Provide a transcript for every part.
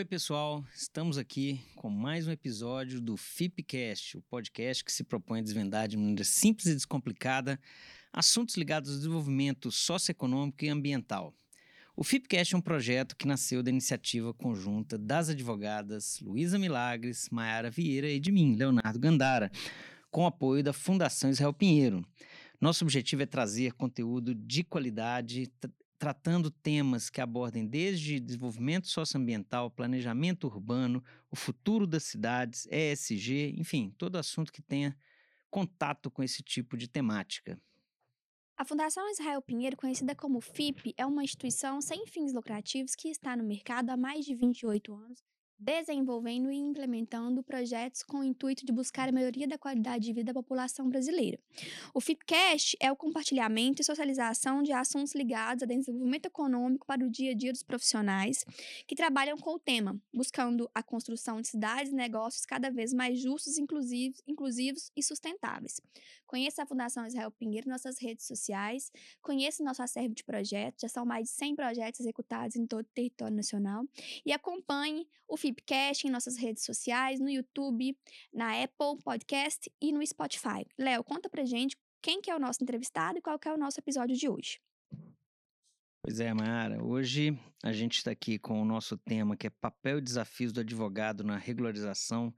Oi, pessoal, estamos aqui com mais um episódio do FIPcast, o podcast que se propõe a desvendar de maneira simples e descomplicada assuntos ligados ao desenvolvimento socioeconômico e ambiental. O FIPcast é um projeto que nasceu da iniciativa conjunta das advogadas Luísa Milagres, Maiara Vieira e de mim, Leonardo Gandara, com apoio da Fundação Israel Pinheiro. Nosso objetivo é trazer conteúdo de qualidade, tratando temas que abordem desde desenvolvimento socioambiental, planejamento urbano, o futuro das cidades, ESG, enfim, todo assunto que tenha contato com esse tipo de temática. A Fundação Israel Pinheiro, conhecida como FIP, é uma instituição sem fins lucrativos que está no mercado há mais de 28 anos desenvolvendo e implementando projetos com o intuito de buscar a melhoria da qualidade de vida da população brasileira. O FIPCast é o compartilhamento e socialização de assuntos ligados ao desenvolvimento econômico para o dia a dia dos profissionais que trabalham com o tema, buscando a construção de cidades e negócios cada vez mais justos, inclusivos, inclusivos e sustentáveis. Conheça a Fundação Israel Pinheiro nas nossas redes sociais, conheça o nosso acervo de projetos, já são mais de 100 projetos executados em todo o território nacional, e acompanhe o FIP Flipcast em nossas redes sociais, no YouTube, na Apple Podcast e no Spotify. Léo, conta pra gente quem que é o nosso entrevistado e qual que é o nosso episódio de hoje. Pois é, Mayara. Hoje a gente está aqui com o nosso tema que é papel e desafios do advogado na regularização,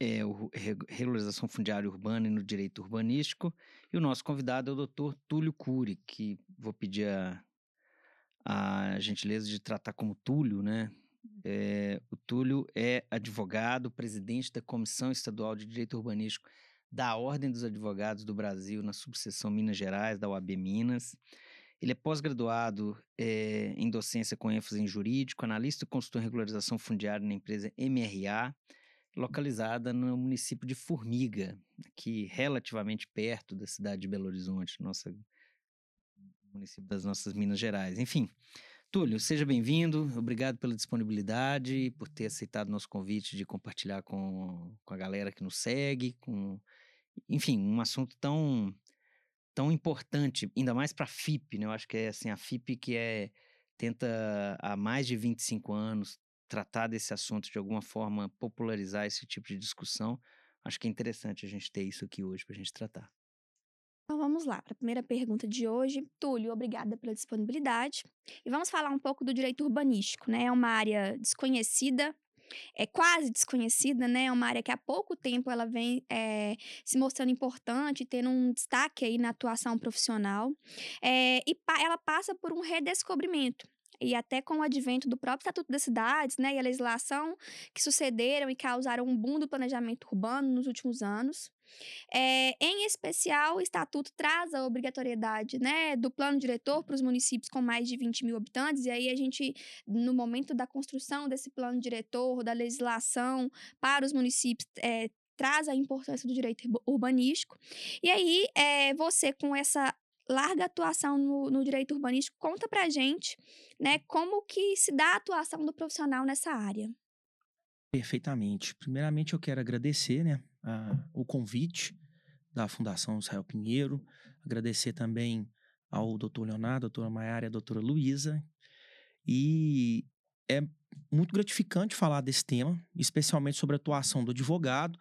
é, o, regularização fundiária urbana e no direito urbanístico. E o nosso convidado é o doutor Túlio Cury, que vou pedir a, a gentileza de tratar como Túlio, né? É, o Túlio é advogado, presidente da Comissão Estadual de Direito Urbanístico da Ordem dos Advogados do Brasil, na subseção Minas Gerais, da UAB Minas. Ele é pós-graduado é, em docência com ênfase em jurídico, analista e consultor em regularização fundiária na empresa MRA, localizada no município de Formiga, aqui relativamente perto da cidade de Belo Horizonte, nossa município das nossas Minas Gerais. Enfim, Túlio, seja bem-vindo. Obrigado pela disponibilidade, por ter aceitado nosso convite de compartilhar com, com a galera que nos segue, com, enfim, um assunto tão tão importante, ainda mais para a FIP, né? Eu acho que é assim, a FIP que é tenta há mais de 25 anos tratar desse assunto de alguma forma, popularizar esse tipo de discussão. Acho que é interessante a gente ter isso aqui hoje para a gente tratar. Então vamos lá, para a primeira pergunta de hoje. Túlio, obrigada pela disponibilidade. E vamos falar um pouco do direito urbanístico, né? É uma área desconhecida, é quase desconhecida, né? É uma área que há pouco tempo ela vem é, se mostrando importante, tendo um destaque aí na atuação profissional. É, e pa ela passa por um redescobrimento e até com o advento do próprio Estatuto das Cidades, né, e a legislação que sucederam e causaram um boom do planejamento urbano nos últimos anos. É, em especial, o Estatuto traz a obrigatoriedade né, do plano diretor para os municípios com mais de 20 mil habitantes, e aí a gente, no momento da construção desse plano diretor, da legislação para os municípios, é, traz a importância do direito urbanístico. E aí, é, você, com essa larga atuação no, no, direito urbanístico, conta pra gente, né, como que se dá a atuação do profissional nessa área. Perfeitamente. Primeiramente, eu quero agradecer, né, a, o convite da Fundação Israel Pinheiro, agradecer também ao doutor Leonardo, doutora Maiara e a doutora Luísa, e é muito gratificante falar desse tema, especialmente sobre a atuação do advogado,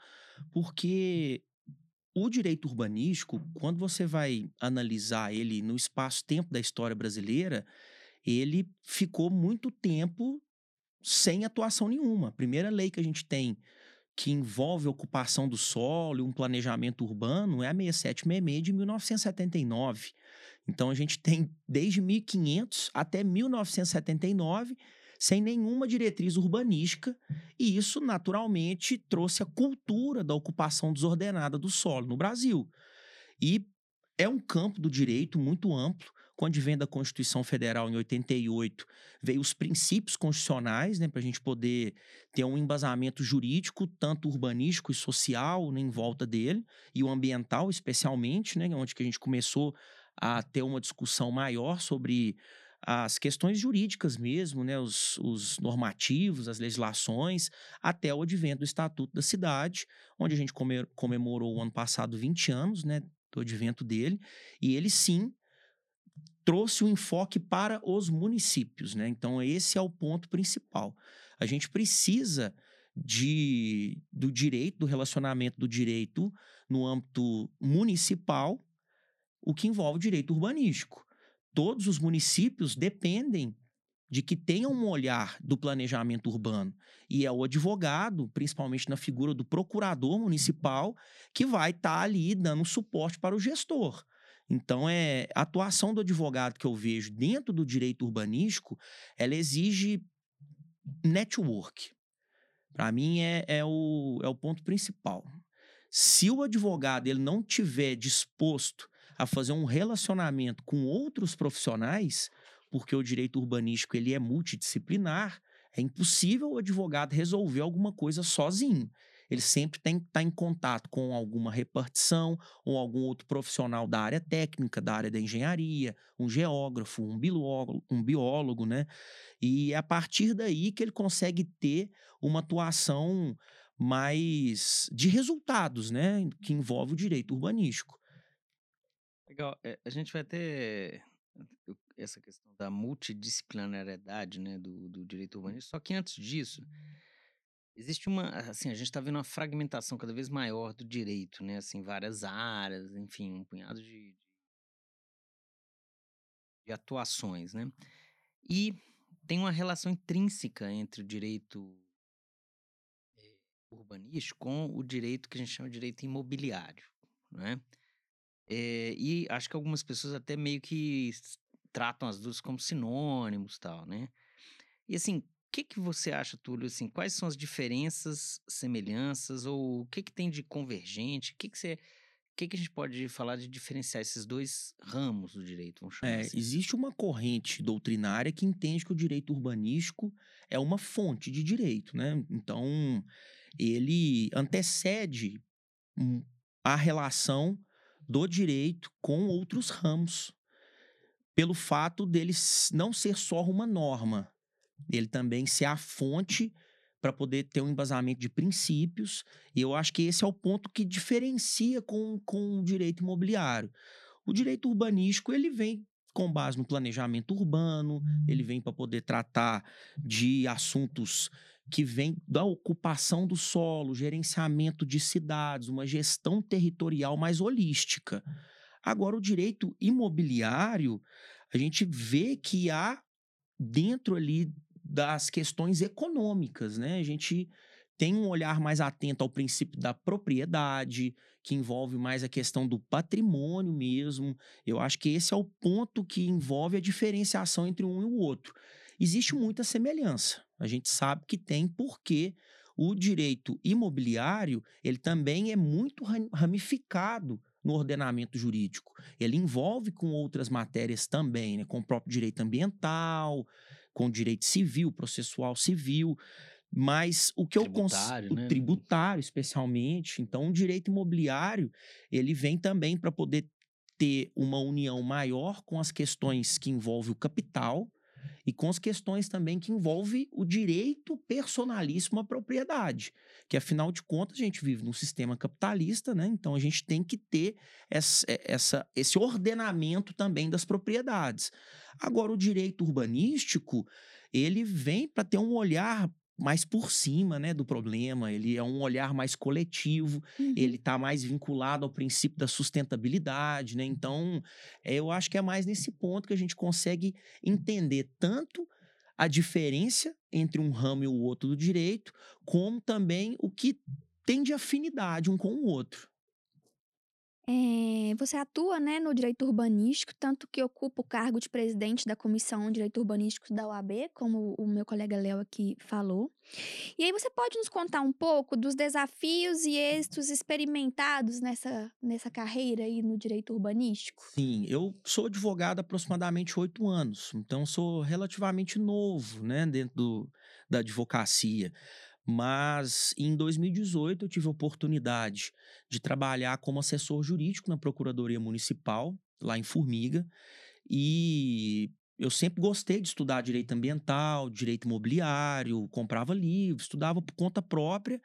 porque o direito urbanístico, quando você vai analisar ele no espaço-tempo da história brasileira, ele ficou muito tempo sem atuação nenhuma. A primeira lei que a gente tem que envolve ocupação do solo e um planejamento urbano é a 6766 de 1979. Então a gente tem desde 1500 até 1979 sem nenhuma diretriz urbanística, e isso naturalmente trouxe a cultura da ocupação desordenada do solo no Brasil. E é um campo do direito muito amplo. Quando vem da Constituição Federal em 88, veio os princípios constitucionais, né, para a gente poder ter um embasamento jurídico, tanto urbanístico e social, né, em volta dele, e o ambiental, especialmente, né, onde que a gente começou a ter uma discussão maior sobre as questões jurídicas mesmo, né, os, os, normativos, as legislações, até o advento do Estatuto da Cidade, onde a gente comemorou o ano passado 20 anos né, do advento dele, e ele sim trouxe o um enfoque para os municípios, né? Então esse é o ponto principal. A gente precisa de, do direito, do relacionamento do direito no âmbito municipal, o que envolve o direito urbanístico. Todos os municípios dependem de que tenha um olhar do planejamento urbano. E é o advogado, principalmente na figura do procurador municipal, que vai estar tá ali dando suporte para o gestor. Então, é a atuação do advogado que eu vejo dentro do direito urbanístico, ela exige network. Para mim, é, é, o, é o ponto principal. Se o advogado ele não tiver disposto a fazer um relacionamento com outros profissionais, porque o direito urbanístico ele é multidisciplinar, é impossível o advogado resolver alguma coisa sozinho. Ele sempre tem que estar em contato com alguma repartição ou algum outro profissional da área técnica, da área da engenharia, um geógrafo, um biólogo, um biólogo, né? E é a partir daí que ele consegue ter uma atuação mais de resultados, né? Que envolve o direito urbanístico. Legal. É, a gente vai ter essa questão da multidisciplinariedade né, do, do direito urbanístico. Só que antes disso, existe uma. Assim, a gente está vendo uma fragmentação cada vez maior do direito, né? Assim, várias áreas, enfim, um punhado de, de atuações, né? E tem uma relação intrínseca entre o direito eh, urbanístico com o direito que a gente chama de direito imobiliário, né? É, e acho que algumas pessoas até meio que tratam as duas como sinônimos tal, né? E assim, o que, que você acha, Túlio? Assim, quais são as diferenças, semelhanças, ou o que, que tem de convergente? O que, que você. O que, que a gente pode falar de diferenciar esses dois ramos do direito? Vamos chamar é, assim? Existe uma corrente doutrinária que entende que o direito urbanístico é uma fonte de direito, né? Então, ele antecede a relação do direito com outros ramos pelo fato dele não ser só uma norma, ele também ser a fonte para poder ter um embasamento de princípios. E eu acho que esse é o ponto que diferencia com, com o direito imobiliário. O direito urbanístico ele vem com base no planejamento urbano, ele vem para poder tratar de assuntos que vêm da ocupação do solo, gerenciamento de cidades, uma gestão territorial mais holística. Agora, o direito imobiliário, a gente vê que há dentro ali das questões econômicas, né? A gente tem um olhar mais atento ao princípio da propriedade, que envolve mais a questão do patrimônio mesmo. Eu acho que esse é o ponto que envolve a diferenciação entre um e o outro. Existe muita semelhança. A gente sabe que tem porque o direito imobiliário, ele também é muito ramificado no ordenamento jurídico. Ele envolve com outras matérias também, né? com o próprio direito ambiental, com direito civil, processual civil. Mas o que eu consigo. Né? O tributário, especialmente. Então, o direito imobiliário, ele vem também para poder ter uma união maior com as questões que envolvem o capital e com as questões também que envolve o direito personalíssimo à propriedade, que afinal de contas a gente vive num sistema capitalista, né? Então a gente tem que ter essa, essa, esse ordenamento também das propriedades. Agora o direito urbanístico ele vem para ter um olhar mais por cima, né, do problema, ele é um olhar mais coletivo, uhum. ele está mais vinculado ao princípio da sustentabilidade, né? Então, é, eu acho que é mais nesse ponto que a gente consegue entender tanto a diferença entre um ramo e o outro do direito, como também o que tem de afinidade um com o outro. É, você atua, né, no direito urbanístico, tanto que ocupa o cargo de presidente da Comissão de Direito Urbanístico da UAB, como o meu colega Léo aqui falou. E aí você pode nos contar um pouco dos desafios e êxitos experimentados nessa, nessa carreira aí no direito urbanístico? Sim, eu sou advogado há aproximadamente oito anos, então sou relativamente novo, né, dentro do, da advocacia. Mas em 2018 eu tive a oportunidade de trabalhar como assessor jurídico na Procuradoria Municipal, lá em Formiga, e eu sempre gostei de estudar direito ambiental, direito imobiliário, comprava livros, estudava por conta própria,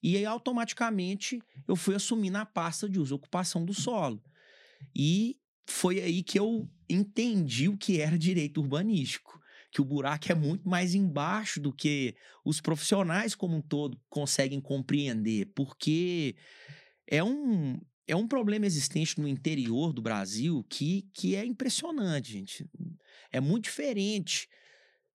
e aí automaticamente eu fui assumir na pasta de uso ocupação do solo. E foi aí que eu entendi o que era direito urbanístico. Que o buraco é muito mais embaixo do que os profissionais como um todo conseguem compreender, porque é um, é um problema existente no interior do Brasil que, que é impressionante, gente. É muito diferente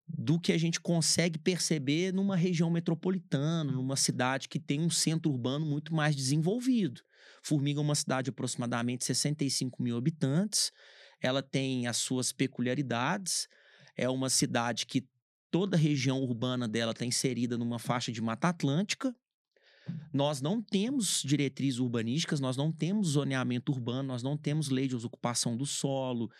do que a gente consegue perceber numa região metropolitana, numa cidade que tem um centro urbano muito mais desenvolvido. Formiga é uma cidade de aproximadamente 65 mil habitantes, ela tem as suas peculiaridades, é uma cidade que toda a região urbana dela está inserida numa faixa de Mata Atlântica, nós não temos diretrizes urbanísticas, nós não temos zoneamento urbano, nós não temos lei de ocupação do solo.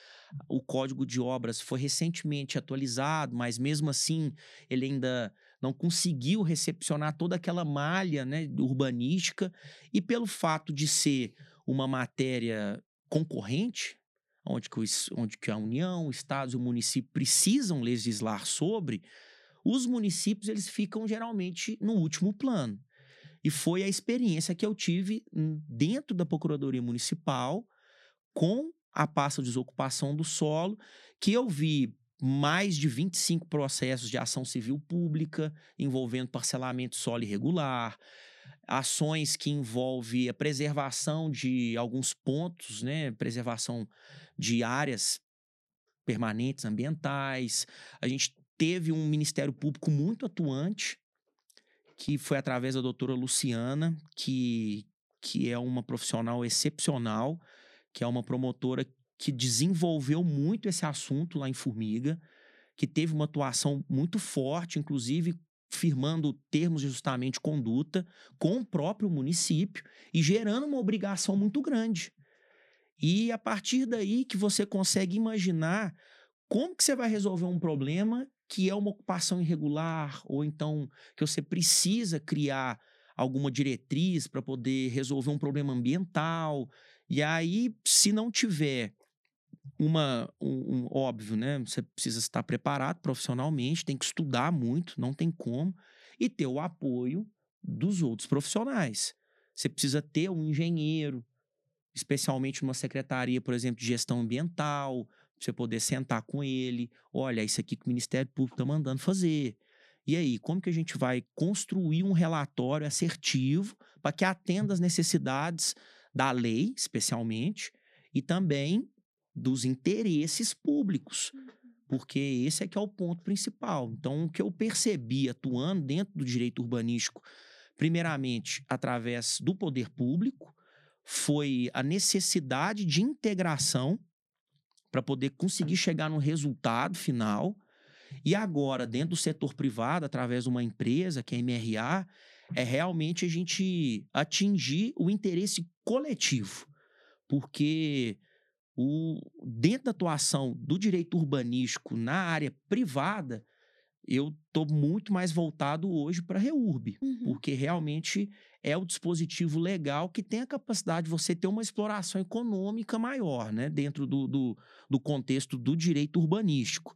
O Código de Obras foi recentemente atualizado, mas mesmo assim ele ainda não conseguiu recepcionar toda aquela malha né, urbanística. E pelo fato de ser uma matéria concorrente, onde que, o, onde que a União, Estados e o município precisam legislar sobre, os municípios eles ficam geralmente no último plano. E foi a experiência que eu tive dentro da Procuradoria Municipal com a pasta de desocupação do solo, que eu vi mais de 25 processos de ação civil pública envolvendo parcelamento solo irregular, ações que envolvem a preservação de alguns pontos, né, preservação de áreas permanentes ambientais. A gente teve um Ministério Público muito atuante que foi através da doutora Luciana, que, que é uma profissional excepcional, que é uma promotora que desenvolveu muito esse assunto lá em Formiga, que teve uma atuação muito forte, inclusive firmando termos de justamente conduta com o próprio município e gerando uma obrigação muito grande. E a partir daí que você consegue imaginar como que você vai resolver um problema que é uma ocupação irregular, ou então que você precisa criar alguma diretriz para poder resolver um problema ambiental. E aí, se não tiver uma um, um, óbvio, né? Você precisa estar preparado profissionalmente, tem que estudar muito, não tem como, e ter o apoio dos outros profissionais. Você precisa ter um engenheiro, especialmente numa secretaria, por exemplo, de gestão ambiental, você poder sentar com ele, olha, isso aqui que o Ministério Público está mandando fazer. E aí, como que a gente vai construir um relatório assertivo para que atenda às necessidades da lei, especialmente, e também dos interesses públicos? Uhum. Porque esse é que é o ponto principal. Então, o que eu percebi atuando dentro do direito urbanístico, primeiramente através do poder público, foi a necessidade de integração para poder conseguir chegar no resultado final. E agora, dentro do setor privado, através de uma empresa, que é a MRA, é realmente a gente atingir o interesse coletivo. Porque o, dentro da atuação do direito urbanístico na área privada, eu estou muito mais voltado hoje para a REURB, uhum. porque realmente é o dispositivo legal que tem a capacidade de você ter uma exploração econômica maior, né, dentro do, do, do contexto do direito urbanístico.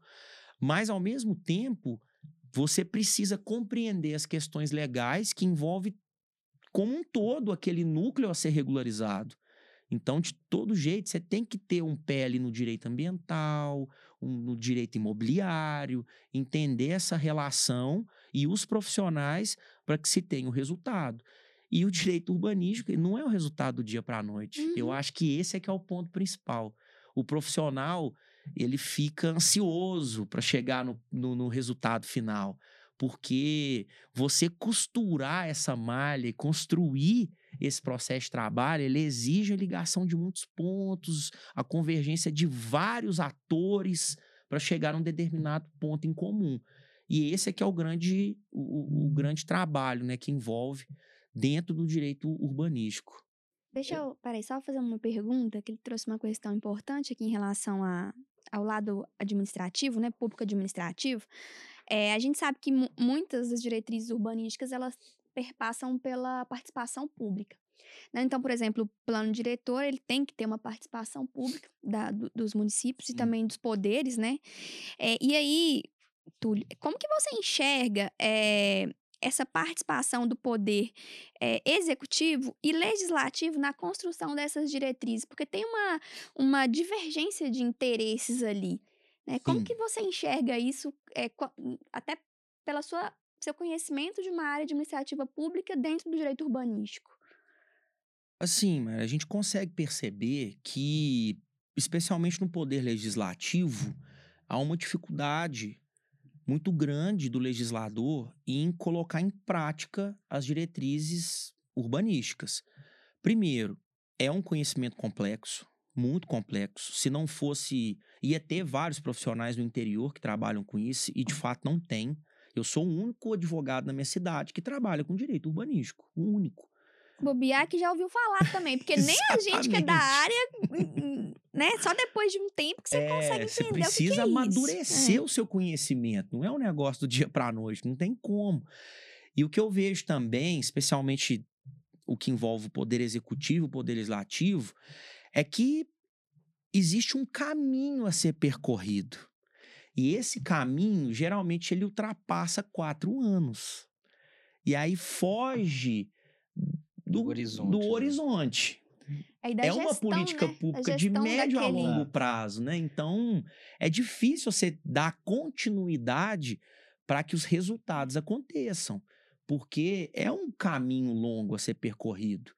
Mas, ao mesmo tempo, você precisa compreender as questões legais que envolvem como um todo aquele núcleo a ser regularizado. Então, de todo jeito, você tem que ter um pé ali no direito ambiental, um, no direito imobiliário, entender essa relação e os profissionais para que se tenha o resultado. E o direito urbanístico não é o resultado do dia para a noite. Uhum. Eu acho que esse é que é o ponto principal. O profissional, ele fica ansioso para chegar no, no, no resultado final. Porque você costurar essa malha e construir esse processo de trabalho, ele exige a ligação de muitos pontos, a convergência de vários atores para chegar a um determinado ponto em comum. E esse é que é o grande, o, o grande trabalho né, que envolve dentro do direito urbanístico. Deixa eu, peraí, só fazer uma pergunta, que ele trouxe uma questão importante aqui em relação a, ao lado administrativo, né, público administrativo. É, a gente sabe que muitas das diretrizes urbanísticas, elas perpassam pela participação pública. Né? Então, por exemplo, o plano diretor, ele tem que ter uma participação pública da, do, dos municípios e também dos poderes, né? É, e aí, Túlio, como que você enxerga é, essa participação do poder é, executivo e legislativo na construção dessas diretrizes? Porque tem uma, uma divergência de interesses ali. Né? Como Sim. que você enxerga isso, é, até pela sua seu conhecimento de uma área administrativa pública dentro do direito urbanístico? Assim, a gente consegue perceber que, especialmente no poder legislativo, há uma dificuldade muito grande do legislador em colocar em prática as diretrizes urbanísticas. Primeiro, é um conhecimento complexo, muito complexo. Se não fosse. ia ter vários profissionais no interior que trabalham com isso, e de fato não tem. Eu sou o único advogado na minha cidade que trabalha com direito urbanístico. O único. Bobear que já ouviu falar também, porque nem a gente que é da área, né? Só depois de um tempo que você é, consegue entender Você o que precisa que é amadurecer isso. o seu conhecimento, não é um negócio do dia para a noite, não tem como. E o que eu vejo também, especialmente o que envolve o poder executivo, o poder legislativo, é que existe um caminho a ser percorrido. E esse caminho, geralmente, ele ultrapassa quatro anos. E aí foge do, horizonte, do né? horizonte. Aí da É uma gestão, política né? A pública de médio a daquele- longo prazo, né? Então, é difícil você dar continuidade para que os resultados aconteçam, porque é um caminho longo a ser percorrido.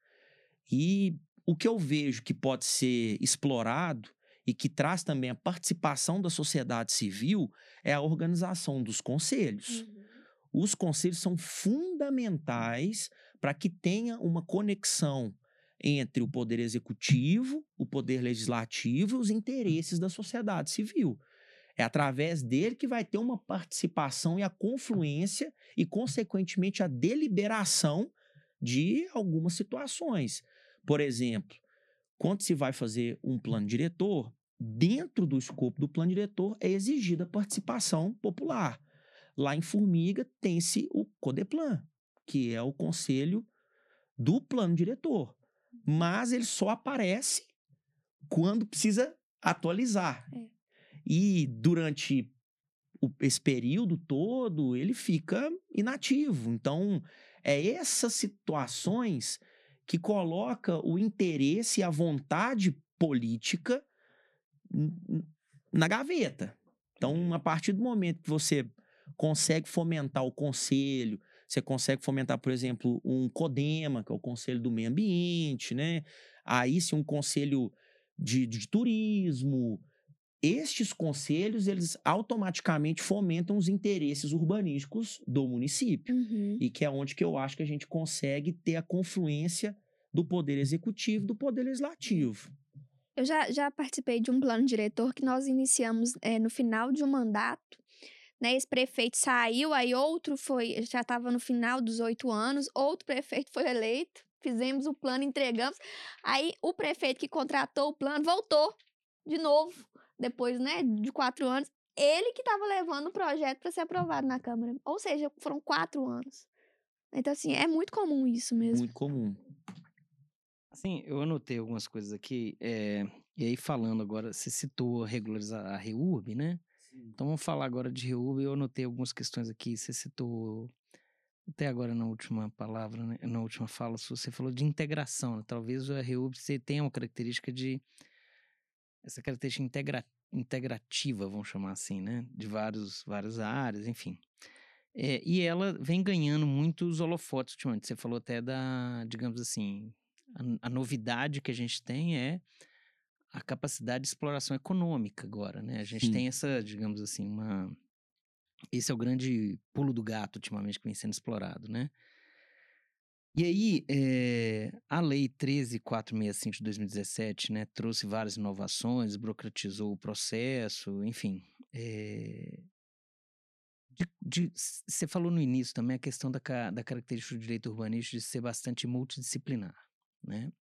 E o que eu vejo que pode ser explorado e que traz também a participação da sociedade civil é a organização dos conselhos. Uhum. Os conselhos são fundamentais para que tenha uma conexão entre o poder executivo, o poder legislativo e os interesses da sociedade civil. É através dele que vai ter uma participação e a confluência e, consequentemente, a deliberação de algumas situações. Por exemplo, quando se vai fazer um plano diretor, dentro do escopo do plano diretor é exigida a participação popular. Lá em Formiga tem-se o CODEPLAN, que é o conselho do plano diretor. Mas ele só aparece quando precisa atualizar. É. E durante o- esse período todo, ele fica inativo. Então, é essas situações que coloca o interesse e a vontade política na gaveta. Então, a partir do momento que você consegue fomentar o conselho, você consegue fomentar, por exemplo, um CODEMA, que é o Conselho do Meio Ambiente, né? Aí, se um conselho de, de turismo, estes conselhos, eles automaticamente fomentam os interesses urbanísticos do município. Uhum. E que é onde que eu acho que a gente consegue ter a confluência do poder executivo e do poder legislativo. Eu já, já participei de um plano diretor que nós iniciamos eh, no final de um mandato. Né? Esse prefeito saiu, aí outro foi, já estava no final dos oito anos, outro prefeito foi eleito, fizemos o plano, entregamos. Aí o prefeito que contratou o plano voltou de novo, depois né, de quatro anos. Ele que estava levando o projeto para ser aprovado na Câmara. Ou seja, foram quatro anos. Então, assim, é muito comum isso mesmo. Muito comum. Assim, eu anotei algumas coisas aqui, eh, e aí falando agora, você citou regularizar a REURB, né? Então vamos falar agora de REURB, eu anotei algumas questões aqui, você citou, até agora na última palavra, né, na última fala você falou de integração, né? talvez a REURB tenha uma característica de, essa característica integra, integrativa, vamos chamar assim, né? De vários, várias áreas, enfim. É, e ela vem ganhando muitos holofotes ultimamente. Você falou até da, digamos assim, a, a novidade que a gente tem é a capacidade de exploração econômica agora, né? A gente Sim. tem essa, digamos assim, uma. Esse é o grande pulo do gato ultimamente que vem sendo explorado, né? E aí, eh, a Lei 13.465 de 2017, né, trouxe várias inovações, burocratizou o processo, enfim. eh, de- de- Você falou no início também a questão da, da característica do direito urbanístico de ser bastante multidisciplinar, né?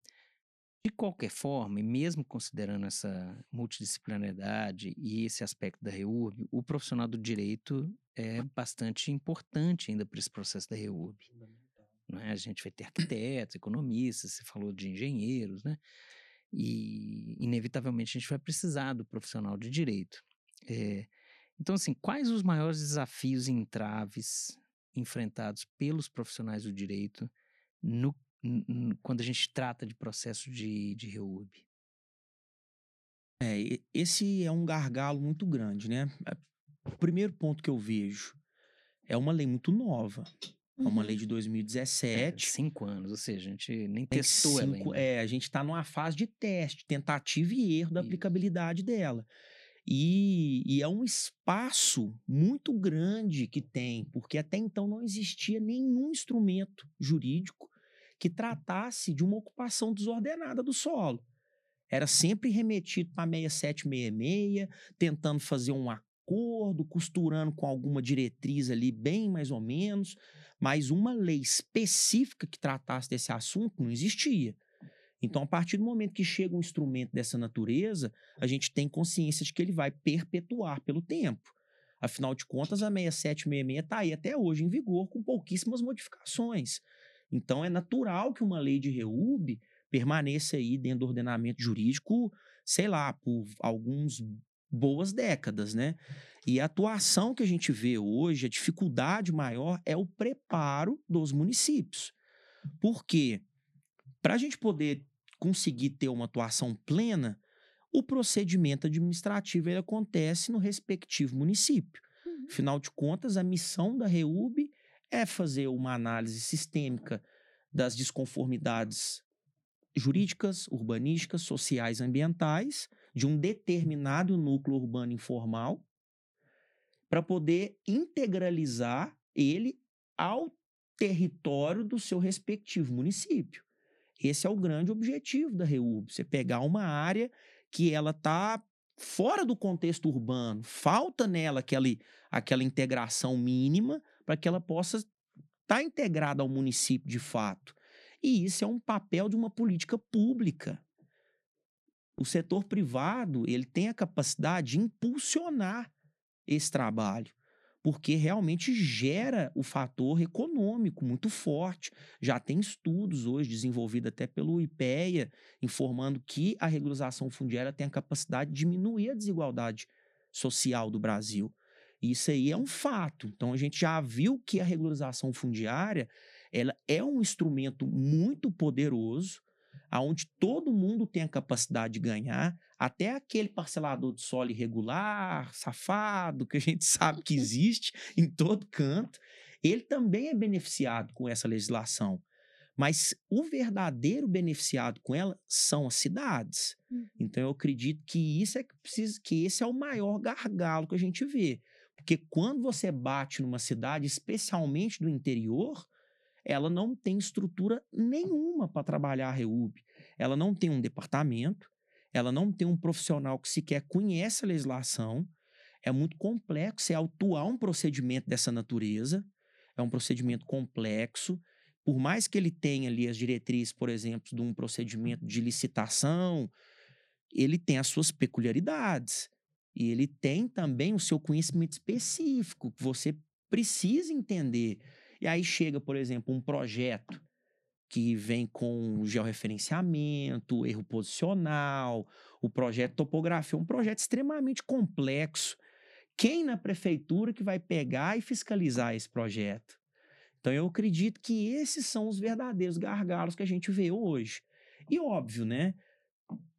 De qualquer forma, e mesmo considerando essa multidisciplinaridade e esse aspecto da REURB, o profissional do direito é bastante importante ainda para esse processo da REURB. Né? A gente vai ter arquitetos, economistas, você falou de engenheiros, né? E, inevitavelmente, a gente vai precisar do profissional de direito. É, então, assim, quais os maiores desafios e entraves enfrentados pelos profissionais do direito no, quando a gente trata de processo de, de REURB? É, esse é um gargalo muito grande, né? É, o primeiro ponto que eu vejo é uma lei muito nova. É uma lei uhum. de 2017. É, cinco anos, ou seja, a gente nem testou cinco, ela ainda. É, a gente está numa fase de teste, tentativa e erro da aplicabilidade dela. E, e, é um espaço muito grande que tem, porque até então não existia nenhum instrumento jurídico que tratasse de uma ocupação desordenada do solo. Era sempre remetido para 6766, tentando fazer um acordo, costurando com alguma diretriz ali, bem mais ou menos, mas uma lei específica que tratasse desse assunto não existia. Então, a partir do momento que chega um instrumento dessa natureza, a gente tem consciência de que ele vai perpetuar pelo tempo. Afinal de contas, a 6766 está aí até hoje em vigor, com pouquíssimas modificações. Então, é natural que uma lei de REUB permaneça aí dentro do ordenamento jurídico, sei lá, por alguns boas décadas, né? E a atuação que a gente vê hoje, a dificuldade maior é o preparo dos municípios. Por quê? Para a gente poder conseguir ter uma atuação plena, o procedimento administrativo ele acontece no respectivo município. Uhum. Afinal de contas, a missão da REUB é fazer uma análise sistêmica das desconformidades jurídicas, urbanísticas, sociais, ambientais de um determinado núcleo urbano informal para poder integralizar ele ao território do seu respectivo município. Esse é o grande objetivo da REUB, você pegar uma área que ela está fora do contexto urbano, falta nela aquela, aquela integração mínima para que ela possa estar tá integrada ao município de fato. E isso é um papel de uma política pública. O setor privado ele tem a capacidade de impulsionar esse trabalho porque realmente gera o fator econômico muito forte. Já tem estudos hoje desenvolvidos até pelo IPEA, informando que a regularização fundiária tem a capacidade de diminuir a desigualdade social do Brasil. Isso aí é um fato. Então a gente já viu que a regularização fundiária ela é um instrumento muito poderoso aonde todo mundo tem a capacidade de ganhar, até aquele parcelador de solo irregular, safado, que a gente sabe que existe em todo canto, ele também é beneficiado com essa legislação. Mas o verdadeiro beneficiado com ela são as cidades. Uhum. Então eu acredito que isso é que precisa, que esse é o maior gargalo que a gente vê. Porque quando você bate numa cidade, especialmente do interior, ela não tem estrutura nenhuma para trabalhar a REUB. Ela não tem um departamento, ela não tem um profissional que sequer conhece a legislação. É muito complexo você autuar um procedimento dessa natureza. É um procedimento complexo. Por mais que ele tenha ali as diretrizes, por exemplo, de um procedimento de licitação, ele tem as suas peculiaridades. E ele tem também o seu conhecimento específico, que você precisa entender. E aí chega, por exemplo, um projeto que vem com georreferenciamento, erro posicional, o projeto topografia, um projeto extremamente complexo. Quem na prefeitura que vai pegar e fiscalizar esse projeto? Então eu acredito que esses são os verdadeiros gargalos que a gente vê hoje. E óbvio, né?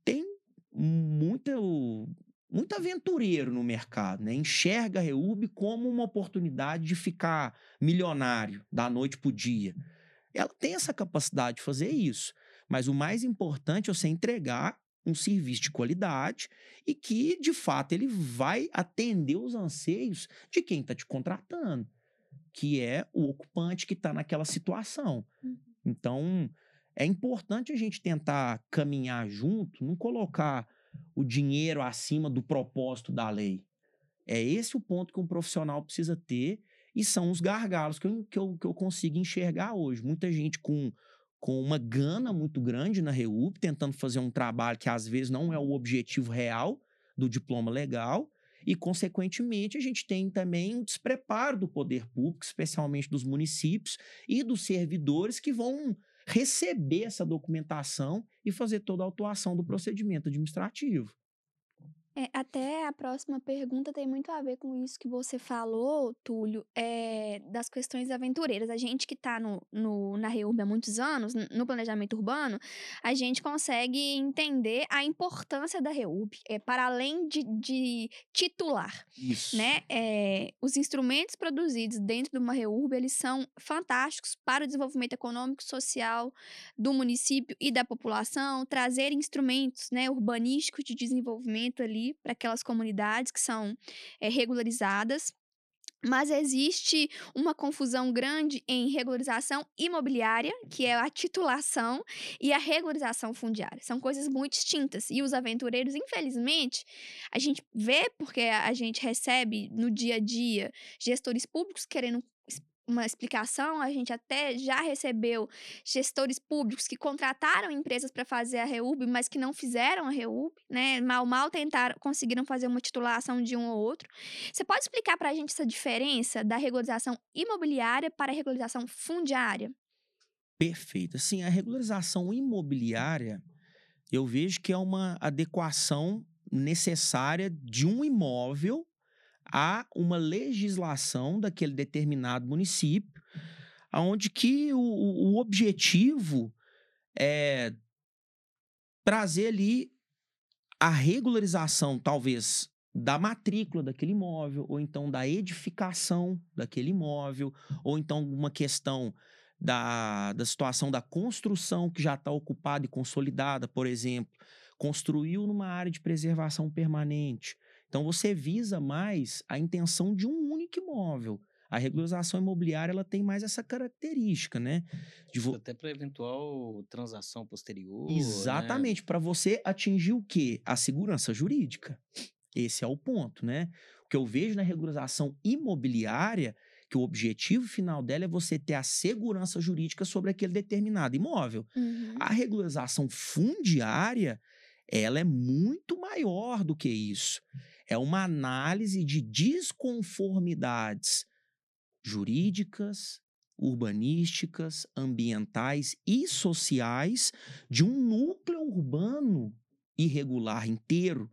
Tem muito, muito aventureiro no mercado, né? Enxerga a Reúbe como uma oportunidade de ficar milionário da noite para o dia. Ela tem essa capacidade de fazer isso. Mas o mais importante é você entregar um serviço de qualidade e que, de fato, ele vai atender os anseios de quem está te contratando, que é o ocupante que está naquela situação. Uhum. Então, é importante a gente tentar caminhar junto, não colocar o dinheiro acima do propósito da lei. É esse o ponto que um profissional precisa ter e são os gargalos que eu, que eu, que eu consigo enxergar hoje. Muita gente com, com uma gana muito grande na REUP, tentando fazer um trabalho que às vezes não é o objetivo real do diploma legal, e, consequentemente, a gente tem também um despreparo do poder público, especialmente dos municípios e dos servidores que vão receber essa documentação e fazer toda a autuação do procedimento administrativo. É, até a próxima pergunta tem muito a ver com isso que você falou, Túlio, é, das questões aventureiras. A gente que está no, no, na REURB há muitos anos, no planejamento urbano, a gente consegue entender a importância da REURB, é, para além de, de titular. Isso. Né? É, os instrumentos produzidos dentro de uma REURB, eles são fantásticos para o desenvolvimento econômico, social do município e da população, trazer instrumentos né, urbanísticos de desenvolvimento ali para aquelas comunidades que são é, regularizadas. Mas existe uma confusão grande em regularização imobiliária, que é a titulação, e a regularização fundiária. São coisas muito distintas. E os aventureiros, infelizmente, a gente vê, porque a gente recebe no dia a dia gestores públicos querendo uma explicação, a gente até já recebeu gestores públicos que contrataram empresas para fazer a REUB, mas que não fizeram a REUB, né? Mal, mal tentaram, conseguiram fazer uma titulação de um ou outro. Você pode explicar para a gente essa diferença da regularização imobiliária para a regularização fundiária? Perfeito. Assim, a regularização imobiliária, eu vejo que é uma adequação necessária de um imóvel há uma legislação daquele determinado município, onde que o, o objetivo é trazer ali a regularização, talvez, da matrícula daquele imóvel, ou então da edificação daquele imóvel, ou então uma questão da, da situação da construção que já está ocupada e consolidada, por exemplo, construiu numa área de preservação permanente, então você visa mais a intenção de um único imóvel. A regularização imobiliária ela tem mais essa característica, né? Vo... Até para eventual transação posterior. Né? Exatamente, né? para você atingir o quê? A segurança jurídica. Esse é o ponto, né? O que eu vejo na regularização imobiliária que o objetivo final dela é você ter a segurança jurídica sobre aquele determinado imóvel. Uhum. A regularização fundiária, ela é muito maior do que isso. É uma análise de desconformidades jurídicas, urbanísticas, ambientais e sociais de um núcleo urbano irregular inteiro.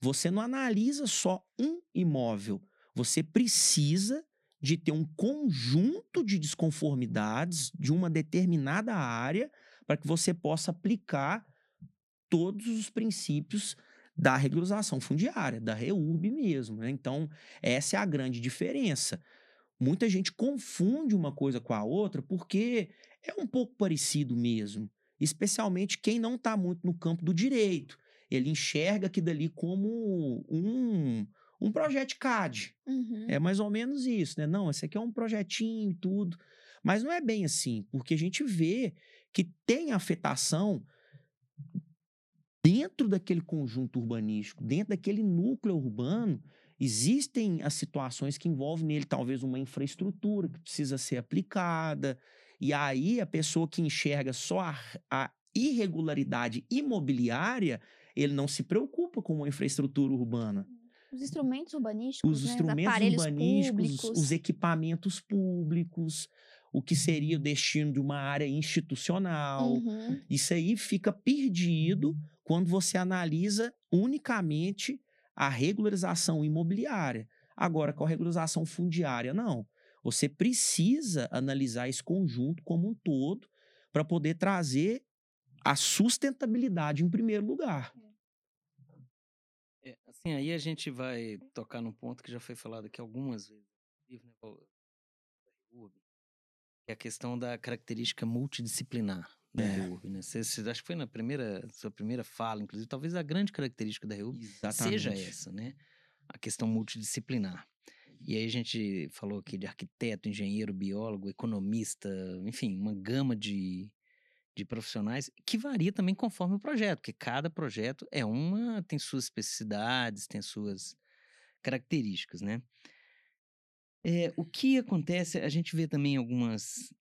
Você não analisa só um imóvel, você precisa de ter um conjunto de desconformidades de uma determinada área para que você possa aplicar todos os princípios da regularização fundiária, da REURB mesmo. Né? Então, essa é a grande diferença. Muita gente confunde uma coisa com a outra porque é um pouco parecido mesmo, especialmente quem não está muito no campo do direito. Ele enxerga aquilo dali como um, um projeto CAD. Uhum. É mais ou menos isso, né? Não, esse aqui é um projetinho e tudo. Mas não é bem assim, porque a gente vê que tem afetação dentro daquele conjunto urbanístico, dentro daquele núcleo urbano, existem as situações que envolvem nele talvez uma infraestrutura que precisa ser aplicada. E aí a pessoa que enxerga só a, a irregularidade imobiliária, ele não se preocupa com uma infraestrutura urbana. Os instrumentos urbanísticos, os né? instrumentos urbanísticos, públicos. os equipamentos públicos, o que seria o destino de uma área institucional. Uhum. Isso aí fica perdido quando você analisa unicamente a regularização imobiliária. Agora, com a regularização fundiária, não. Você precisa analisar esse conjunto como um todo para poder trazer a sustentabilidade em primeiro lugar. É, assim, aí a gente vai tocar num ponto que já foi falado aqui algumas vezes, né, é a questão da característica multidisciplinar da é. Né? Você, você, acho que foi na primeira, sua primeira fala, inclusive, talvez a grande característica da REURB seja essa, né? A questão multidisciplinar. E aí a gente falou aqui de arquiteto, engenheiro, biólogo, economista, enfim, uma gama de, de profissionais que varia também conforme o projeto, porque cada projeto é uma, tem suas especificidades, tem suas características, né? É, o que acontece, a gente vê também algumas.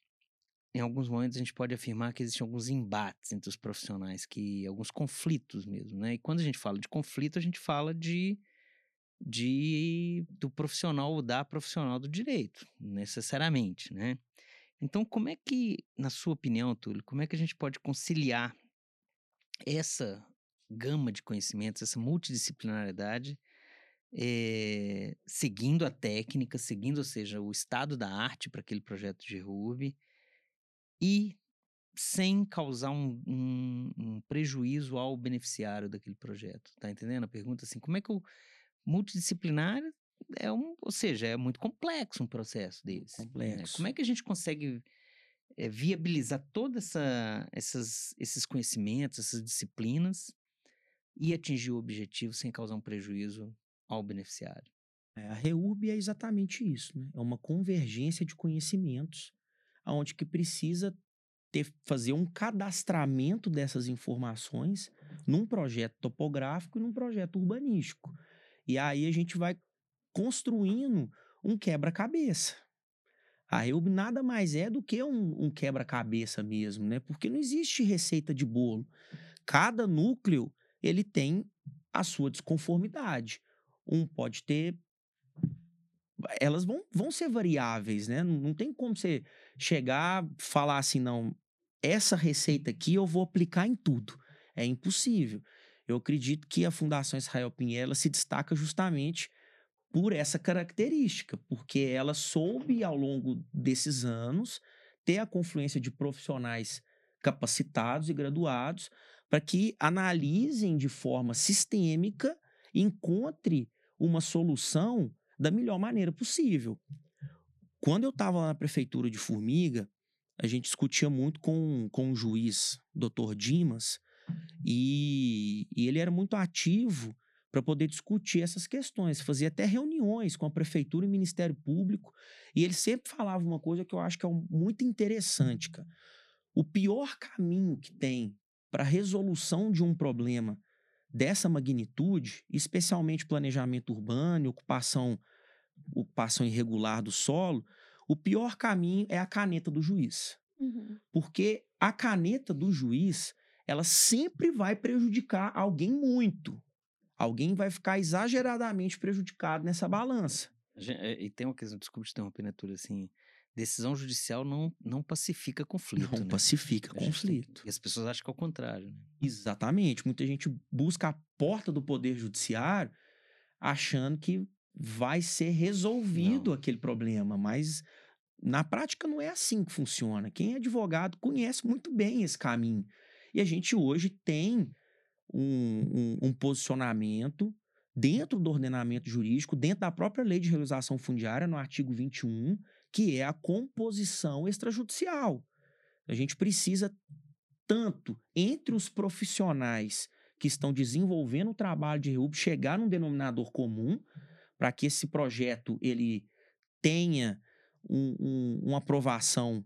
Em alguns momentos a gente pode afirmar que existem alguns embates entre os profissionais, que alguns conflitos mesmo, né? E quando a gente fala de conflito, a gente fala de, de do profissional ou da profissional do direito, necessariamente, né? Então, como é que, na sua opinião, Túlio, como é que a gente pode conciliar essa gama de conhecimentos, essa multidisciplinariedade, eh, seguindo a técnica, seguindo, ou seja, o estado da arte para aquele projeto de RUB e sem causar um, um, um prejuízo ao beneficiário daquele projeto. Tá entendendo a pergunta? Assim, como é que o multidisciplinar é um, ou seja, é muito complexo um processo desse. né? Complexo. Como é que a gente consegue eh, viabilizar todos essa, essas, esses conhecimentos, essas disciplinas e atingir o objetivo sem causar um prejuízo ao beneficiário? É, a REURB é exatamente isso, né? É uma convergência de conhecimentos, aonde que precisa ter, fazer um cadastramento dessas informações num projeto topográfico e num projeto urbanístico. E aí a gente vai construindo um quebra-cabeça. A REURB nada mais é do que um, um quebra-cabeça mesmo, né? Porque não existe receita de bolo. Cada núcleo ele tem a sua desconformidade. Um pode ter elas vão, vão ser variáveis, né? Não, não tem como você chegar falar assim, não, essa receita aqui eu vou aplicar em tudo. É impossível. Eu acredito que a Fundação Israel Pinheiro se destaca justamente por essa característica, porque ela soube ao longo desses anos ter a confluência de profissionais capacitados e graduados para que analisem de forma sistêmica encontre uma solução da melhor maneira possível. Quando eu estava lá na prefeitura de Formiga, a gente discutia muito com, com o juiz, Dr. Dimas, e, e ele era muito ativo para poder discutir essas questões. Fazia até reuniões com a prefeitura e o Ministério Público, e ele sempre falava uma coisa que eu acho que é muito interessante, cara. O pior caminho que tem para a resolução de um problema dessa magnitude, especialmente planejamento urbano, ocupação, ocupação irregular do solo, o pior caminho é a caneta do juiz. Uhum. Porque a caneta do juiz, ela sempre vai prejudicar alguém muito. Alguém vai ficar exageradamente prejudicado nessa balança. É, E tem uma questão, desculpa te interromper, Natura, assim, decisão judicial não, não pacifica conflito, Não né? pacifica gente tem- conflito. E as pessoas acham que é o contrário, né? Exatamente. Muita gente busca a porta do poder judiciário achando que vai ser resolvido Não. aquele problema, mas na prática não é assim que funciona. Quem é advogado conhece muito bem esse caminho. E a gente hoje tem um, um- um posicionamento dentro do ordenamento jurídico, dentro da própria lei de realização fundiária, no artigo 21, que é a composição extrajudicial. A gente precisa tanto entre os profissionais que estão desenvolvendo o trabalho de REUB chegar num denominador comum para que esse projeto ele tenha um- um- uma aprovação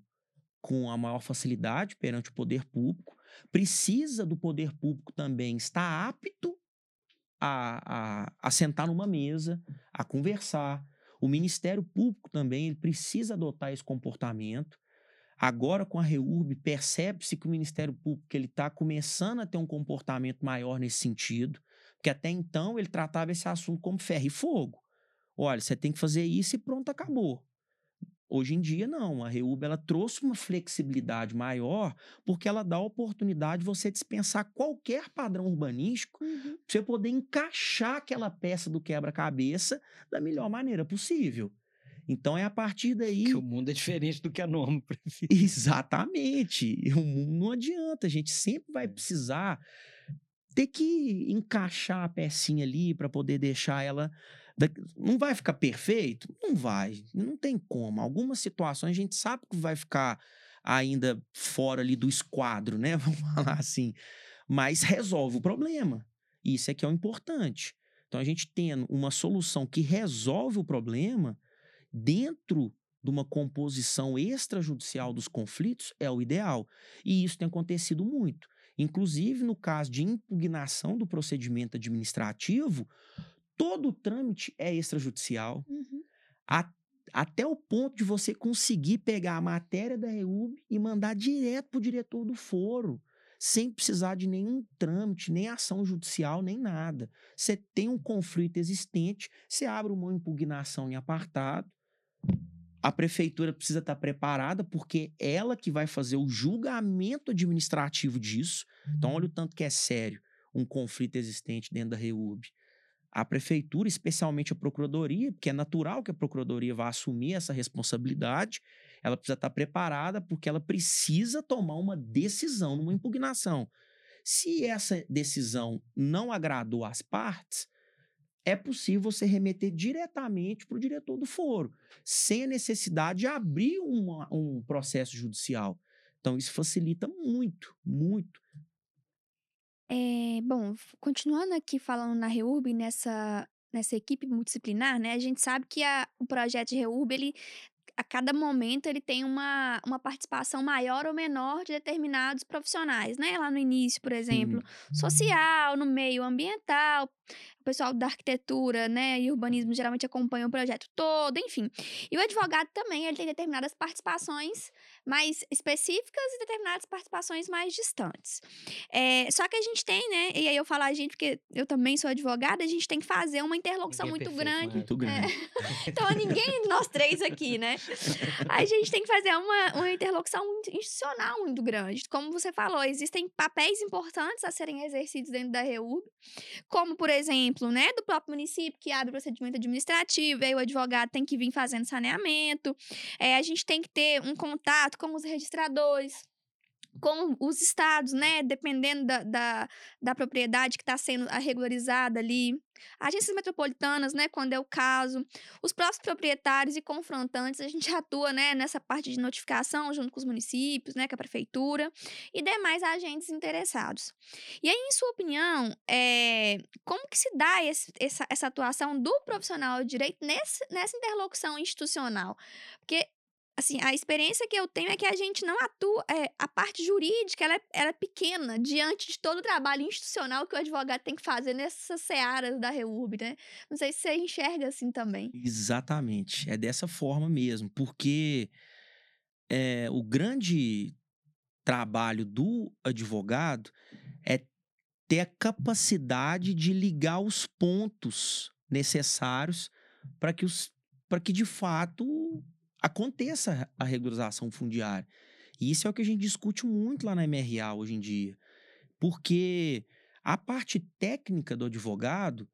com a maior facilidade perante o poder público. Precisa do poder público também estar apto a, a, a sentar numa mesa, a conversar. O Ministério Público também ele precisa adotar esse comportamento. Agora, com a REURB, percebe-se que o Ministério Público está começando a ter um comportamento maior nesse sentido, porque até então ele tratava esse assunto como ferro e fogo. Olha, você tem que fazer isso e pronto, acabou. Hoje em dia, não. A REURB ela trouxe uma flexibilidade maior, porque ela dá a oportunidade de você dispensar qualquer padrão urbanístico Uhum. você poder encaixar aquela peça do quebra-cabeça da melhor maneira possível. Então é a partir daí. Que o mundo é diferente do que a norma prevê. Exatamente. O mundo não adianta. A gente sempre vai precisar ter que encaixar a pecinha ali para poder deixar ela. Não vai ficar perfeito? Não vai. Não tem como. Algumas situações a gente sabe que vai ficar ainda fora ali do esquadro, né? Vamos falar assim. Mas resolve o problema. Isso é que é o importante. Então a gente tendo uma solução que resolve o problema dentro de uma composição extrajudicial dos conflitos é o ideal. E isso tem acontecido muito. Inclusive, no caso de impugnação do procedimento administrativo, todo o trâmite é extrajudicial, Uhum. a- até o ponto de você conseguir pegar a matéria da REUB e mandar direto para o diretor do foro, sem precisar de nenhum trâmite, nem ação judicial, nem nada. Você tem um conflito existente, você abre uma impugnação em apartado, a prefeitura precisa estar preparada, porque ela que vai fazer o julgamento administrativo disso. Então, olha o tanto que é sério. um conflito existente dentro da REUB? A prefeitura, especialmente a procuradoria, porque é natural que a procuradoria vá assumir essa responsabilidade, ela precisa estar preparada porque ela precisa tomar uma decisão numa impugnação. Se essa decisão não agradou às partes, é possível você remeter diretamente para o diretor do foro, sem a necessidade de abrir uma, um processo judicial. Então, isso facilita muito, muito. É, bom, continuando aqui falando na REURB, nessa, nessa equipe multidisciplinar, né? A gente sabe que a, o projeto de REURB, ele a cada momento ele tem uma, uma participação maior ou menor de determinados profissionais, né? Lá no início, por exemplo, Sim. social, no meio ambiental, pessoal da arquitetura, né, e urbanismo geralmente acompanha o projeto todo, enfim. E o advogado também, ele tem determinadas participações mais específicas e determinadas participações mais distantes. É, só que a gente tem, né, e aí eu falo a gente porque eu também sou advogada, a gente tem que fazer uma interlocução é muito perfeito, grande. Muito grande. É. então, ninguém, nós três aqui, né? A gente tem que fazer uma, uma interlocução institucional muito grande. Como você falou, existem papéis importantes a serem exercidos dentro da REUB, como, por exemplo, né, do próprio município que abre procedimento administrativo, aí o advogado tem que vir fazendo saneamento. É, a gente tem que ter um contato com os registradores com os estados, né? Dependendo da, da, da propriedade que está sendo regularizada ali. Agências metropolitanas, né? Quando é o caso. Os próprios proprietários e confrontantes, a gente atua, né? Nessa parte de notificação junto com os municípios, né? Com a prefeitura e demais agentes interessados. E aí, em sua opinião, é, como que se dá esse, essa, essa atuação do profissional de direito nesse, nessa interlocução institucional? Porque assim, a experiência que eu tenho é que a gente não atua, é, a parte jurídica, ela é, ela é, pequena diante de todo o trabalho institucional que o advogado tem que fazer nessas searas da REURB, né? Não sei se você enxerga assim também. Exatamente, é dessa forma mesmo, porque é, o grande trabalho do advogado é ter a capacidade de ligar os pontos necessários para que os para que de fato aconteça a regularização fundiária. E isso é o que a gente discute muito lá na MRA hoje em dia. Porque a parte técnica do advogado,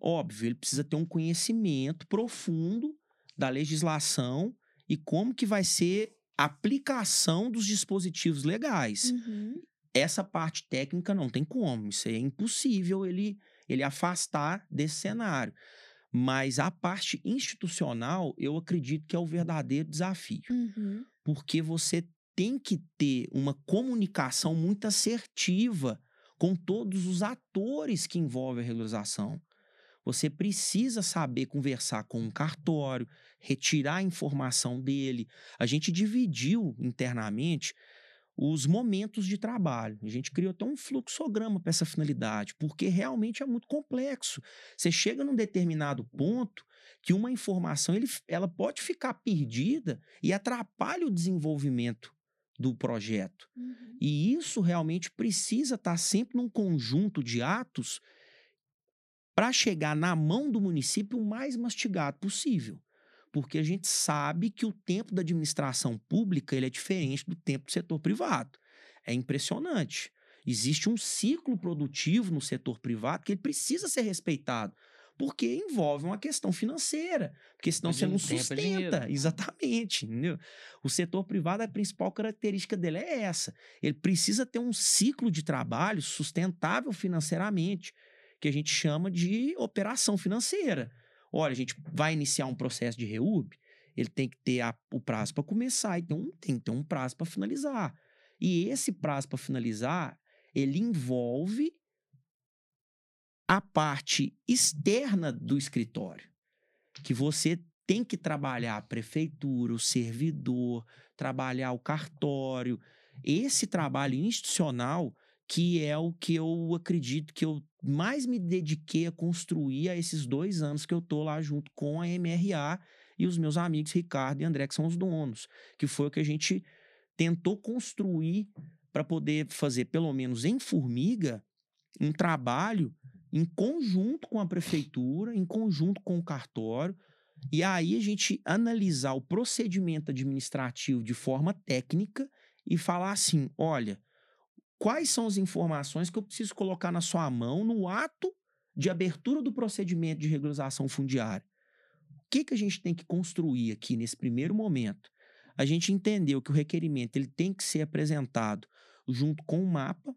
óbvio, ele precisa ter um conhecimento profundo da legislação e como que vai ser a aplicação dos dispositivos legais. Uhum. Essa parte técnica não tem como, isso é impossível ele, ele afastar desse cenário. Mas a parte institucional, eu acredito que é o verdadeiro desafio. Uhum. Porque você tem que ter uma comunicação muito assertiva com todos os atores que envolvem a regularização. Você precisa saber conversar com um cartório, retirar a informação dele. A gente dividiu internamente os momentos de trabalho. A gente criou até um fluxograma para essa finalidade, porque realmente é muito complexo. Você chega num determinado ponto que uma informação ele, ela pode ficar perdida e atrapalha o desenvolvimento do projeto. Uhum. E isso realmente precisa estar sempre num conjunto de atos para chegar na mão do município o mais mastigado possível porque a gente sabe que o tempo da administração pública ele é diferente do tempo do setor privado. É impressionante. Existe um ciclo produtivo no setor privado que ele precisa ser respeitado, porque envolve uma questão financeira, porque senão você não é sustenta. Exatamente, entendeu? O setor privado, a principal característica dele é essa. Ele precisa ter um ciclo de trabalho sustentável financeiramente, que a gente chama de operação financeira. Olha, a gente vai iniciar um processo de REUB, ele tem que ter a, o prazo para começar e um, tem que ter um prazo para finalizar. E esse prazo para finalizar, ele envolve a parte externa do escritório, que você tem que trabalhar a prefeitura, o servidor, trabalhar o cartório. Esse trabalho institucional que é o que eu acredito que eu mais me dediquei a construir a esses dois anos que eu tô lá junto com a MRA e os meus amigos Ricardo e André, que são os donos, que foi o que a gente tentou construir para poder fazer, pelo menos em Formiga, um trabalho em conjunto com a prefeitura, em conjunto com o cartório, e aí a gente analisar o procedimento administrativo de forma técnica e falar assim: olha, quais são as informações que eu preciso colocar na sua mão no ato de abertura do procedimento de regularização fundiária. O que, que a gente tem que construir aqui nesse primeiro momento? A gente entendeu que o requerimento ele tem que ser apresentado junto com o mapa,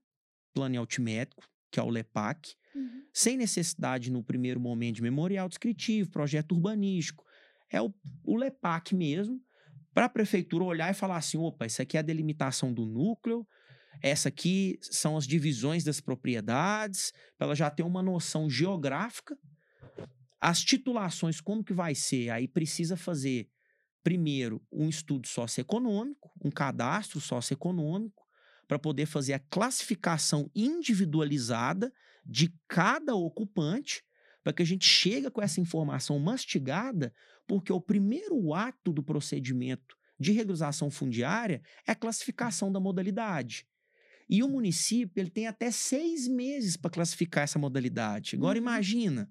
plano altimétrico, que é o LEPAC, uhum. sem necessidade no primeiro momento de memorial descritivo, projeto urbanístico. É o, o LEPAC mesmo, para a prefeitura olhar e falar assim: opa, isso aqui é a delimitação do núcleo, essa aqui são as divisões das propriedades, para ela já ter uma noção geográfica. As titulações, como que vai ser? Aí precisa fazer, primeiro, um estudo socioeconômico, um cadastro socioeconômico, para poder fazer a classificação individualizada de cada ocupante, para que a gente chegue com essa informação mastigada, porque o primeiro ato do procedimento de regularização fundiária é a classificação da modalidade. E o município ele tem até seis meses para classificar essa modalidade. Agora, uhum. imagina,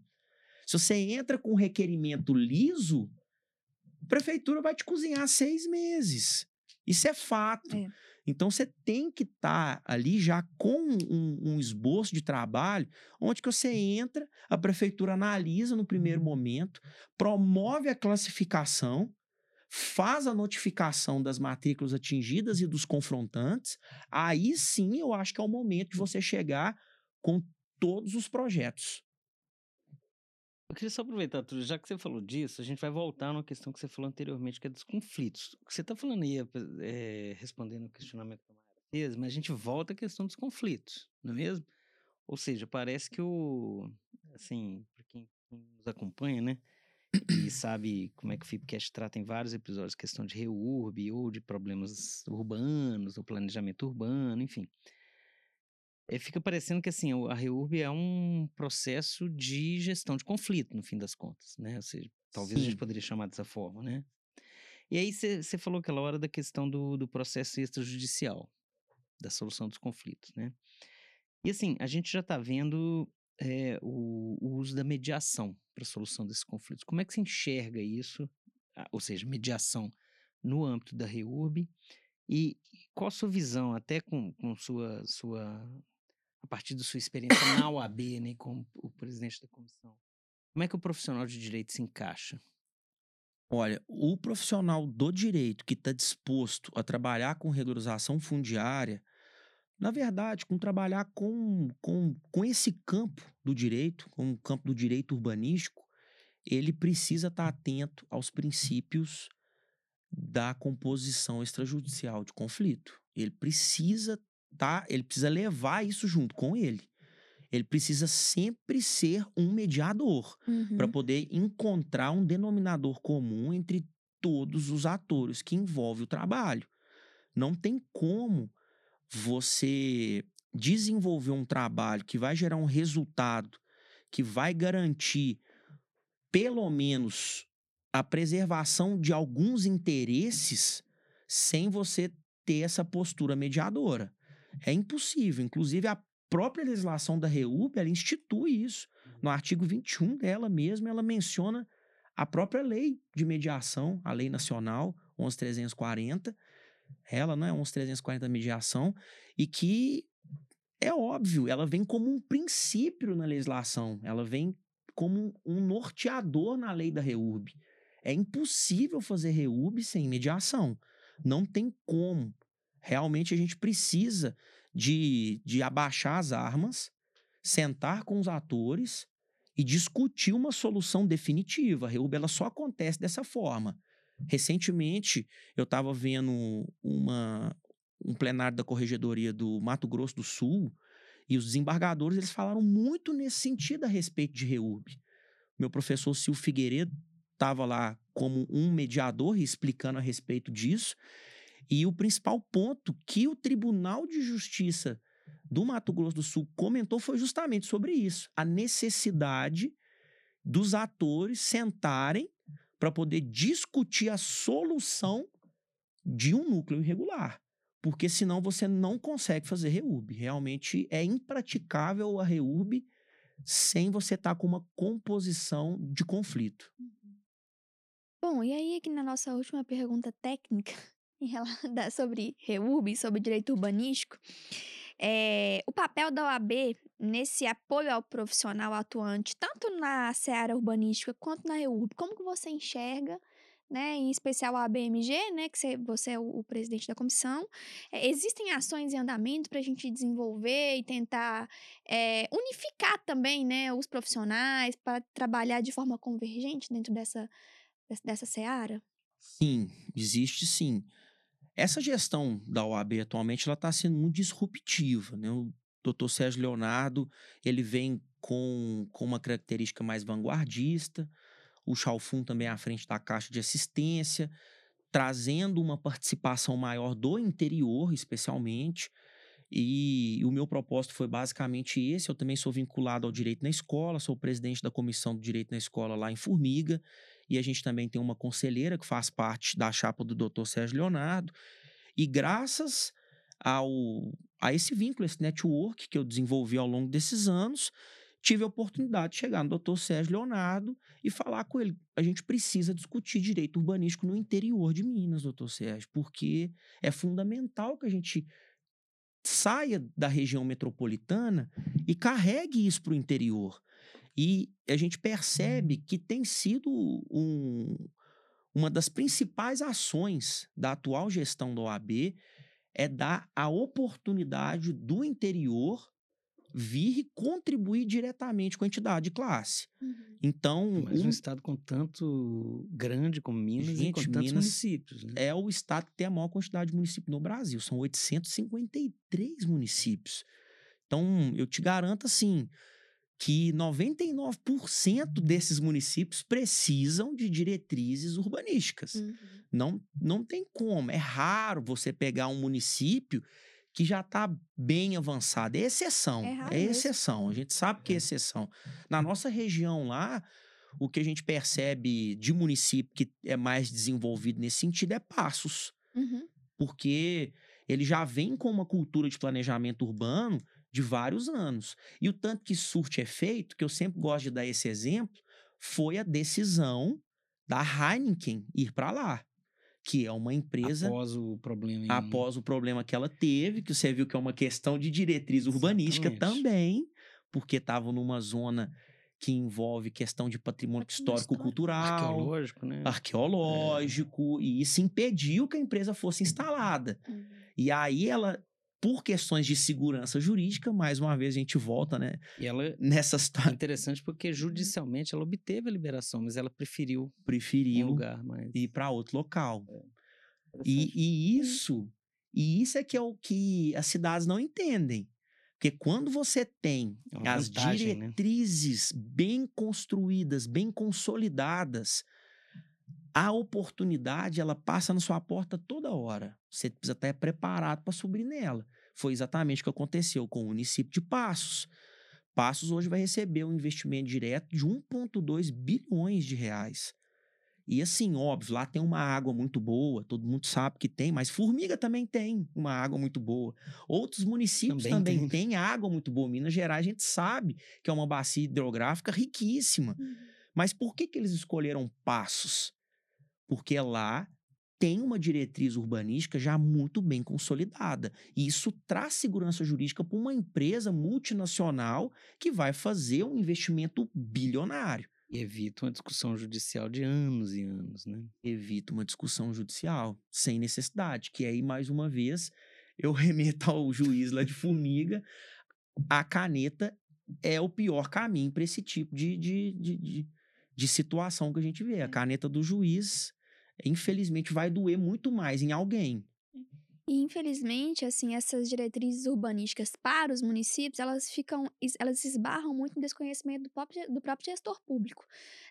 se você entra com um requerimento liso, a prefeitura vai te cozinhar seis meses. Isso é fato. É. Então você tem que estar tá ali já com um, um, esboço de trabalho, onde que você entra, a prefeitura analisa no primeiro momento, promove a classificação, faz a notificação das matrículas atingidas e dos confrontantes, aí sim eu acho que é o momento de você chegar com todos os projetos. Eu queria só aproveitar, tudo, já que você falou disso, a gente vai voltar numa questão que você falou anteriormente, que é dos conflitos. O que você está falando aí, é, respondendo o questionamento que a Mayara fez, mas a gente volta à questão dos conflitos, não é mesmo? Ou seja, parece que o. Assim, para quem, nos acompanha, né? E sabe como é que o Fipcast trata em vários episódios questão de reurb ou de problemas urbanos, ou planejamento urbano, enfim é, fica parecendo que assim, a REURB é um processo de gestão de conflito, no fim das contas, né? Ou seja, talvez Sim. a gente poderia chamar dessa forma, né? E aí você falou aquela hora da questão do, do processo extrajudicial, da solução dos conflitos, né? E assim, a gente já está vendo é, o, o, uso da mediação para a solução desses conflitos. Como é que você enxerga isso, ou seja, mediação no âmbito da REURB? E qual a sua visão, até com, com sua, sua a partir da sua experiência na OAB, né, como o presidente da comissão, como é que o profissional de direito se encaixa? Olha, o profissional do direito que está disposto a trabalhar com regularização fundiária, na verdade, com trabalhar com, com, com esse campo do direito, com o campo do direito urbanístico, ele precisa estar atento aos princípios da composição extrajudicial de conflito. Ele precisa tá? Ele precisa levar isso junto com ele. Ele precisa sempre ser um mediador uhum. para poder encontrar um denominador comum entre todos os atores que envolve o trabalho. Não tem como você desenvolver um trabalho que vai gerar um resultado que vai garantir pelo menos a preservação de alguns interesses sem você ter essa postura mediadora. É impossível. Inclusive, a própria legislação da REUB, ela institui isso. No artigo 21 dela mesma, ela menciona a própria lei de mediação, a lei nacional 11340, ela não é 11340 da mediação, e que é óbvio, ela vem como um princípio na legislação, ela vem como um norteador na lei da REURB. É impossível fazer REURB sem mediação. Não tem como realmente a gente precisa de, de abaixar as armas, sentar com os atores e discutir uma solução definitiva. A Reúbe ela só acontece dessa forma. Recentemente, eu estava vendo uma, um plenário da Corregedoria do Mato Grosso do Sul e os desembargadores eles falaram muito nesse sentido a respeito de Reúbe. Meu professor Silvio Figueiredo estava lá como um mediador explicando a respeito disso. E o principal ponto que o Tribunal de Justiça do Mato Grosso do Sul comentou foi justamente sobre isso: a necessidade dos atores sentarem para poder discutir a solução de um núcleo irregular. Porque senão você não consegue fazer REURB. Realmente é impraticável a REURB sem você estar tá com uma composição de conflito. Bom, e aí aqui na nossa última pergunta técnica, sobre REURB, sobre direito urbanístico, É, o papel da OAB nesse apoio ao profissional atuante, tanto na seara urbanística quanto na REURB, como que você enxerga né, em especial a ABMG, né, que você, você é o, o, presidente da comissão. É, existem ações em andamento para a gente desenvolver e tentar é, unificar também né, os profissionais para trabalhar de forma convergente dentro dessa, dessa seara? Sim, existe sim. Essa gestão da OAB atualmente ela está sendo muito disruptiva. Né? O doutor Sérgio Leonardo ele vem com, com uma característica mais vanguardista, o Chalfun também à frente da Caixa de Assistência, trazendo uma participação maior do interior, especialmente. E o meu propósito foi basicamente esse. Eu também sou vinculado ao Direito na Escola, sou presidente da Comissão do Direito na Escola lá em Formiga. E a gente também tem uma conselheira que faz parte da chapa do Dr. Sérgio Leonardo. E graças ao, a esse vínculo, esse network que eu desenvolvi ao longo desses anos, tive a oportunidade de chegar no doutor Sérgio Leonardo e falar com ele. A gente precisa discutir direito urbanístico no interior de Minas, doutor Sérgio, porque é fundamental que a gente saia da região metropolitana e carregue isso para o interior. E a gente percebe que tem sido um, uma das principais ações da atual gestão da OAB é dar a oportunidade do interior vir e contribuir diretamente com a entidade de classe. Uhum. Então, mas um, um, estado com tanto grande como Minas gente, e com tantos Minas municípios, né? é o estado que tem a maior quantidade de municípios no Brasil, são 853 municípios. Então, eu te garanto assim, que 99% desses municípios precisam de diretrizes urbanísticas. Uhum. Não, não tem como. É raro você pegar um município que já está bem avançada. É exceção. É, é exceção. A gente sabe que é, é exceção. Na nossa região lá, o que a gente percebe de município que é mais desenvolvido nesse sentido é Passos. Uhum. Porque ele já vem com uma cultura de planejamento urbano de vários anos. E o tanto que surte efeito, que eu sempre gosto de dar esse exemplo, foi a decisão da Heineken ir para lá que é uma empresa após o problema em... após o problema que ela teve, que você viu que é uma questão de diretriz urbanística Exatamente. também, porque estava numa zona que envolve questão de patrimônio histórico cultural, arqueológico, né? Arqueológico, é. e isso impediu que a empresa fosse instalada. Uhum. E aí ela por questões de segurança jurídica, mais uma vez a gente volta, né? E ela nessa situação. É interessante porque judicialmente ela obteve a liberação, mas ela preferiu preferiu um lugar mais ir para outro local. É. E, e isso, e isso é que é o que as cidades não entendem. Porque quando você tem é as vantagem, né? diretrizes né? bem construídas, bem consolidadas, a oportunidade ela passa na sua porta toda hora. Você precisa estar preparado para subir nela. Foi exatamente o que aconteceu com o município de Passos. Passos hoje vai receber um investimento direto de 1,2 bilhões de reais. E assim, óbvio, lá tem uma água muito boa, todo mundo sabe que tem, mas Formiga também tem uma água muito boa. Outros municípios também, também têm água muito boa. Minas Gerais a gente sabe que é uma bacia hidrográfica riquíssima. Uhum. Mas por que, que eles escolheram Passos? Porque lá tem uma diretriz urbanística já muito bem consolidada. E isso traz segurança jurídica para uma empresa multinacional que vai fazer um investimento bilionário. E evita uma discussão judicial de anos e anos, né? Evita uma discussão judicial sem necessidade, que aí, mais uma vez, eu remeto ao juiz lá de Formiga, a caneta é o pior caminho para esse tipo de, de, de, de, de situação que a gente vê. A é. caneta do juiz infelizmente vai doer muito mais em alguém. E infelizmente, assim, essas diretrizes urbanísticas para os municípios, elas ficam, elas esbarram muito no desconhecimento do próprio, do próprio gestor público,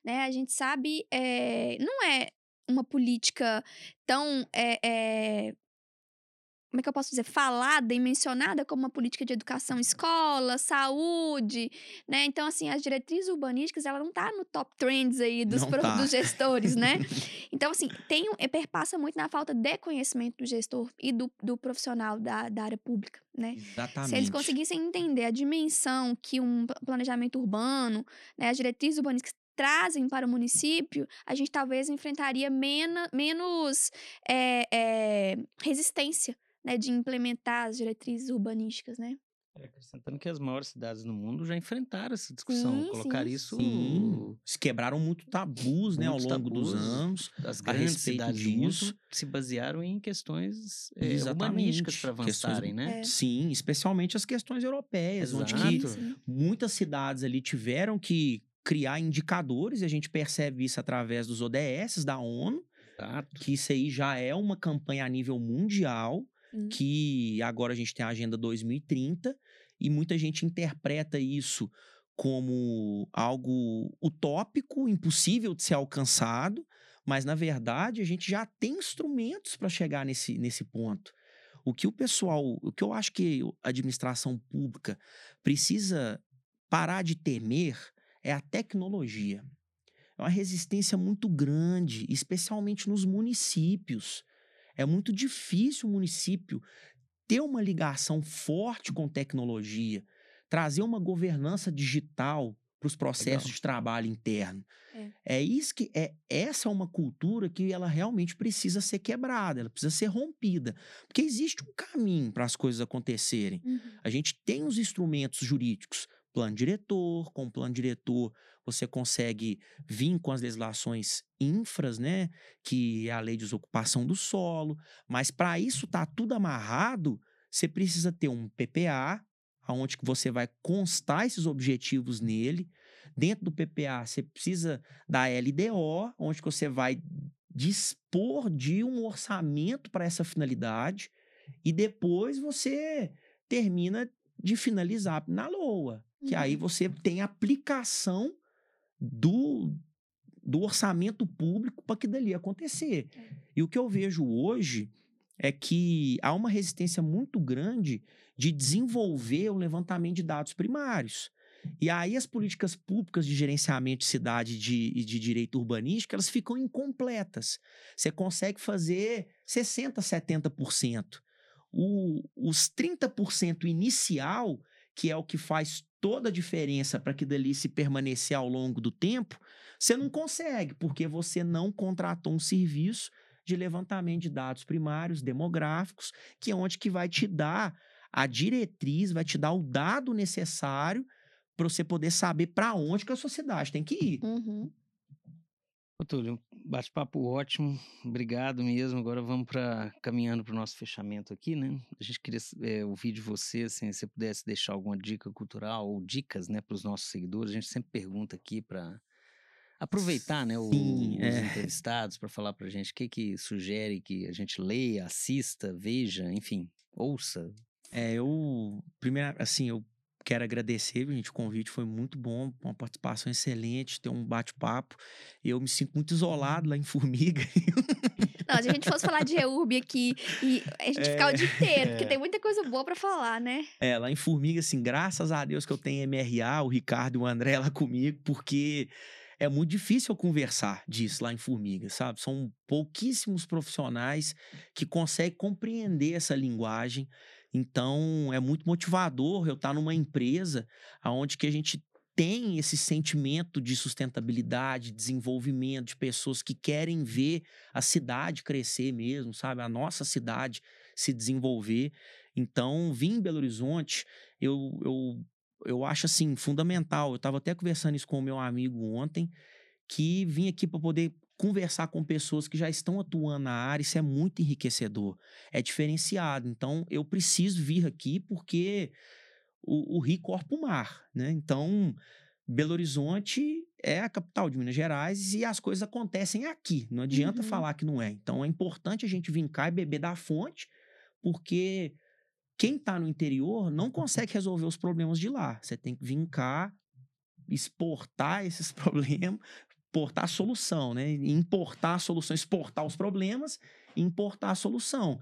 né? A gente sabe, é, não é uma política tão é, é, como é que eu posso dizer, falada e mencionada como uma política de educação, escola, saúde, né? Então, assim, as diretrizes urbanísticas, ela não tá no top trends aí dos, pro, tá. dos gestores, né? então, assim, tem, é, perpassa muito na falta de conhecimento do gestor e do, do profissional da, da área pública, né? Exatamente. Se eles conseguissem entender a dimensão que um planejamento urbano, né, as diretrizes urbanísticas trazem para o município, a gente talvez enfrentaria mena, menos é, é, resistência né, de implementar as diretrizes urbanísticas, né? É, acrescentando que as maiores cidades no mundo já enfrentaram essa discussão, Sim, colocar sim. isso Sim, se quebraram muito tabus, né, ao longo dos tabus anos. as a grandes cidades disso. se basearam em questões é, Exatamente, urbanísticas para questões- avançarem, né? É. Sim, especialmente as questões europeias, onde que Exato. Sim, sim. muitas cidades ali tiveram que criar indicadores, e a gente percebe isso através dos ODS da ONU, Exato. que isso aí já é uma campanha a nível mundial, Sim. que agora a gente tem a Agenda 2030, e muita gente interpreta isso como algo utópico, impossível de ser alcançado, mas na verdade a gente já tem instrumentos para chegar nesse, nesse ponto. O que o pessoal, o que eu acho que a administração pública precisa parar de temer é a tecnologia. É uma resistência muito grande, especialmente nos municípios. É muito difícil o município ter uma ligação forte com tecnologia, trazer uma governança digital para os processos Legal. de trabalho interno. É. É isso que é essa é uma cultura que ela realmente precisa ser quebrada, ela precisa ser rompida, porque existe um caminho para as coisas acontecerem. Uhum. A gente tem os instrumentos jurídicos, plano diretor, com o plano diretor você consegue vir com as legislações infras, né, que é a lei de desocupação do solo, mas para isso tá tudo amarrado, você precisa ter um PPA, aonde que você vai constar esses objetivos nele. Dentro do PPA, você precisa da LDO, onde que você vai dispor de um orçamento para essa finalidade e depois você termina de finalizar na LOA, que aí Uhum. você tem aplicação do, do orçamento público para que dali acontecer. É. E o que eu vejo hoje é que há uma resistência muito grande de desenvolver o levantamento de dados primários. E aí as políticas públicas de gerenciamento de cidade e de, de direito urbanístico, elas ficam incompletas. Você consegue fazer 60%, 70%. O, os 30% inicial, que é o que faz toda a diferença para que dali se permanecer ao longo do tempo, você não consegue, porque você não contratou um serviço de levantamento de dados primários, demográficos, que é onde que vai te dar a diretriz, vai te dar o dado necessário para você poder saber para onde que a sociedade tem que ir. Uhum. Ô, Túlio, bate-papo ótimo, obrigado mesmo. Agora vamos para caminhando para o nosso fechamento aqui, né? A gente queria é, ouvir de você, assim, se você pudesse deixar alguma dica cultural ou dicas, né, para os nossos seguidores. A gente sempre pergunta aqui para aproveitar, né, o- Sim, os é. entrevistados para falar para a gente o que que sugere que a gente leia, assista, veja, enfim, ouça. É, eu primeiro, assim, eu quero agradecer, gente, o convite foi muito bom, uma participação excelente, ter um bate-papo. Eu me sinto muito isolado lá em Formiga. Não, se a gente fosse falar de reurb aqui e a gente ficar o dia inteiro, porque É. tem muita coisa boa pra falar, né? É, lá em Formiga, assim, graças a Deus que eu tenho MRA, o Ricardo e o André lá comigo, porque é muito difícil eu conversar disso lá em Formiga, sabe? São pouquíssimos profissionais que conseguem compreender essa linguagem. Então, é muito motivador eu estar numa empresa onde que a gente tem esse sentimento de sustentabilidade, desenvolvimento de pessoas que querem ver a cidade crescer mesmo, sabe? A nossa cidade se desenvolver. Então, vim em Belo Horizonte, eu, eu, eu acho assim fundamental. Eu estava até conversando isso com o meu amigo ontem, que vim aqui para poder conversar com pessoas que já estão atuando na área, isso é muito enriquecedor, é diferenciado. Então, eu preciso vir aqui porque o, o rio corta o mar, né? Então, Belo Horizonte é a capital de Minas Gerais e as coisas acontecem aqui. Não adianta Uhum. falar que não é. Então, é importante a gente vir cá e beber da fonte, porque quem está no interior não consegue resolver os problemas de lá. Você tem que vir cá, exportar esses problemas, exportar a solução, né? Importar a solução, exportar os problemas importar a solução.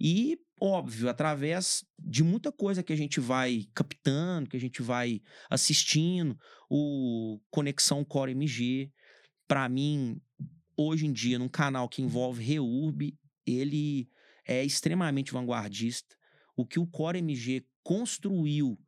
E, óbvio, através de muita coisa que a gente vai captando, que a gente vai assistindo, o Conexão Core MG, para mim, hoje em dia, num canal que envolve Reurb, ele é extremamente vanguardista. O que o Core MG construiu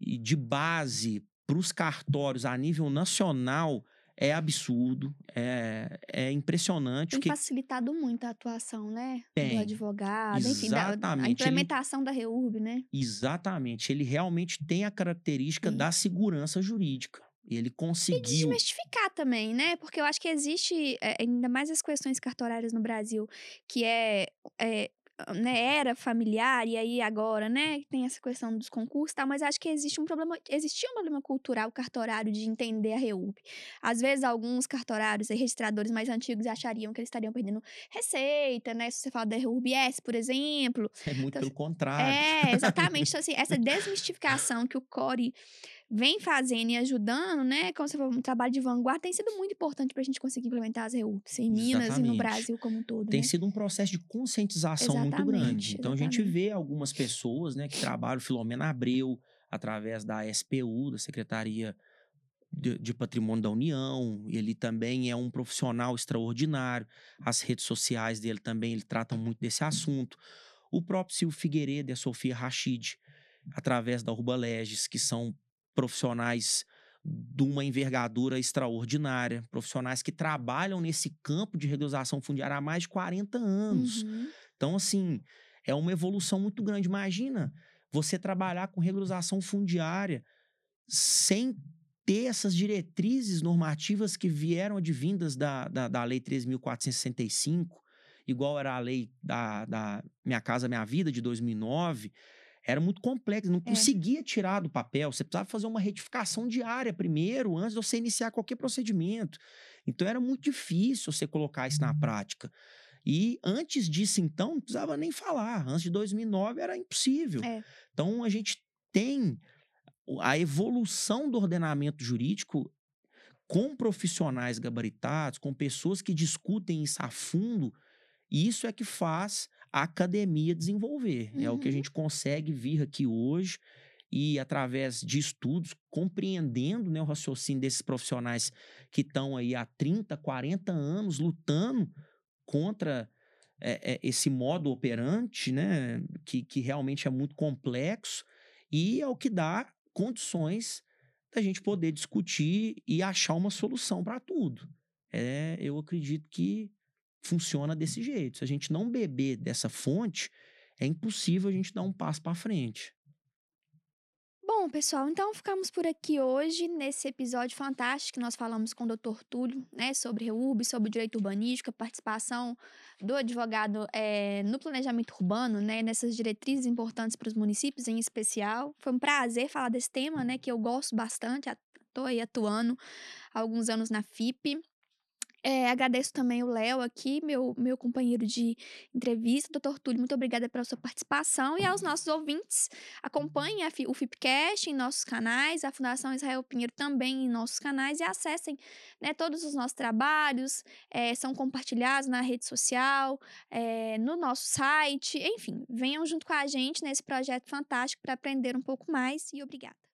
de base para os cartórios a nível nacional é absurdo, é, é impressionante. Tem que facilitado muito a atuação, né? Tem. Do advogado, enfim, da, a Exatamente, ele- implementação da REURB, né? Exatamente. Ele realmente tem a característica Sim. da segurança jurídica. Ele E conseguiu. desmistificar também, né? Porque eu acho que existe, é, ainda mais as questões cartorárias no Brasil, que é, é, né, era familiar, e aí agora, né, tem essa questão dos concursos e tal, mas acho que existe um problema, existia um problema cultural cartorário de entender a REURB. Às vezes, alguns cartorários e registradores mais antigos achariam que eles estariam perdendo receita, né? Se você fala da REURB S, por exemplo, É muito Então, pelo contrário. é, exatamente. Então, assim, essa desmistificação que o Core vem fazendo e ajudando, né? Como você falou, um trabalho de vanguarda tem sido muito importante para a gente conseguir implementar as REUPs em Minas e no Exatamente. Brasil como um todo, Tem né? sido um processo de conscientização muito grande. Exatamente, Então a gente exatamente. vê algumas pessoas, né, que trabalham Filomena Abreu através da SPU, da Secretaria de, de Patrimônio da União. Ele também é um profissional extraordinário. As redes sociais dele também ele tratam muito desse assunto. O próprio Silvio Figueiredo e a Sofia Rachid, através da Urba Legis, que são profissionais de uma envergadura extraordinária, profissionais que trabalham nesse campo de regularização fundiária há mais de 40 anos. Uhum. Então, assim, é uma evolução muito grande. Imagina você trabalhar com regularização fundiária sem ter essas diretrizes normativas que vieram advindas da, da, da Lei 13.465, igual era a lei da, da Minha Casa Minha Vida, de 2009. Era muito complexo, não É. conseguia tirar do papel. Você precisava fazer uma retificação diária primeiro, antes de você iniciar qualquer procedimento. Então era muito difícil você colocar isso na prática. E antes disso, então, não precisava nem falar. Antes de 2009 era impossível. É. Então a gente tem a evolução do ordenamento jurídico com profissionais gabaritados, com pessoas que discutem isso a fundo, e isso é que faz a academia desenvolver. É o que a Uhum. gente consegue vir aqui hoje e através de estudos, compreendendo né, o raciocínio desses profissionais que estão aí há 30, 40 anos lutando contra é, é, esse modo operante, né, que, que realmente é muito complexo, e é o que dá condições da gente poder discutir e achar uma solução para tudo. É, eu acredito que funciona desse jeito. Se a gente não beber dessa fonte, é impossível a gente dar um passo para frente. Bom, pessoal, então ficamos por aqui hoje nesse episódio fantástico que nós falamos com o Dr. Túlio, né, sobre REURB, sobre direito urbanístico, a participação do advogado eh, no planejamento urbano, né, nessas diretrizes importantes para os municípios em especial. Foi um prazer falar desse tema, né, que eu gosto bastante, estou aí atuando há alguns anos na FIP. É, agradeço também o Léo aqui, meu, meu companheiro de entrevista. Doutor Túlio, muito obrigada pela sua participação. E aos nossos ouvintes, acompanhem a o FIPCast em nossos canais, a Fundação Israel Pinheiro também em nossos canais e acessem né, todos os nossos trabalhos, é, são compartilhados na rede social, é, no nosso site, enfim, venham junto com a gente nesse projeto fantástico para aprender um pouco mais e obrigada.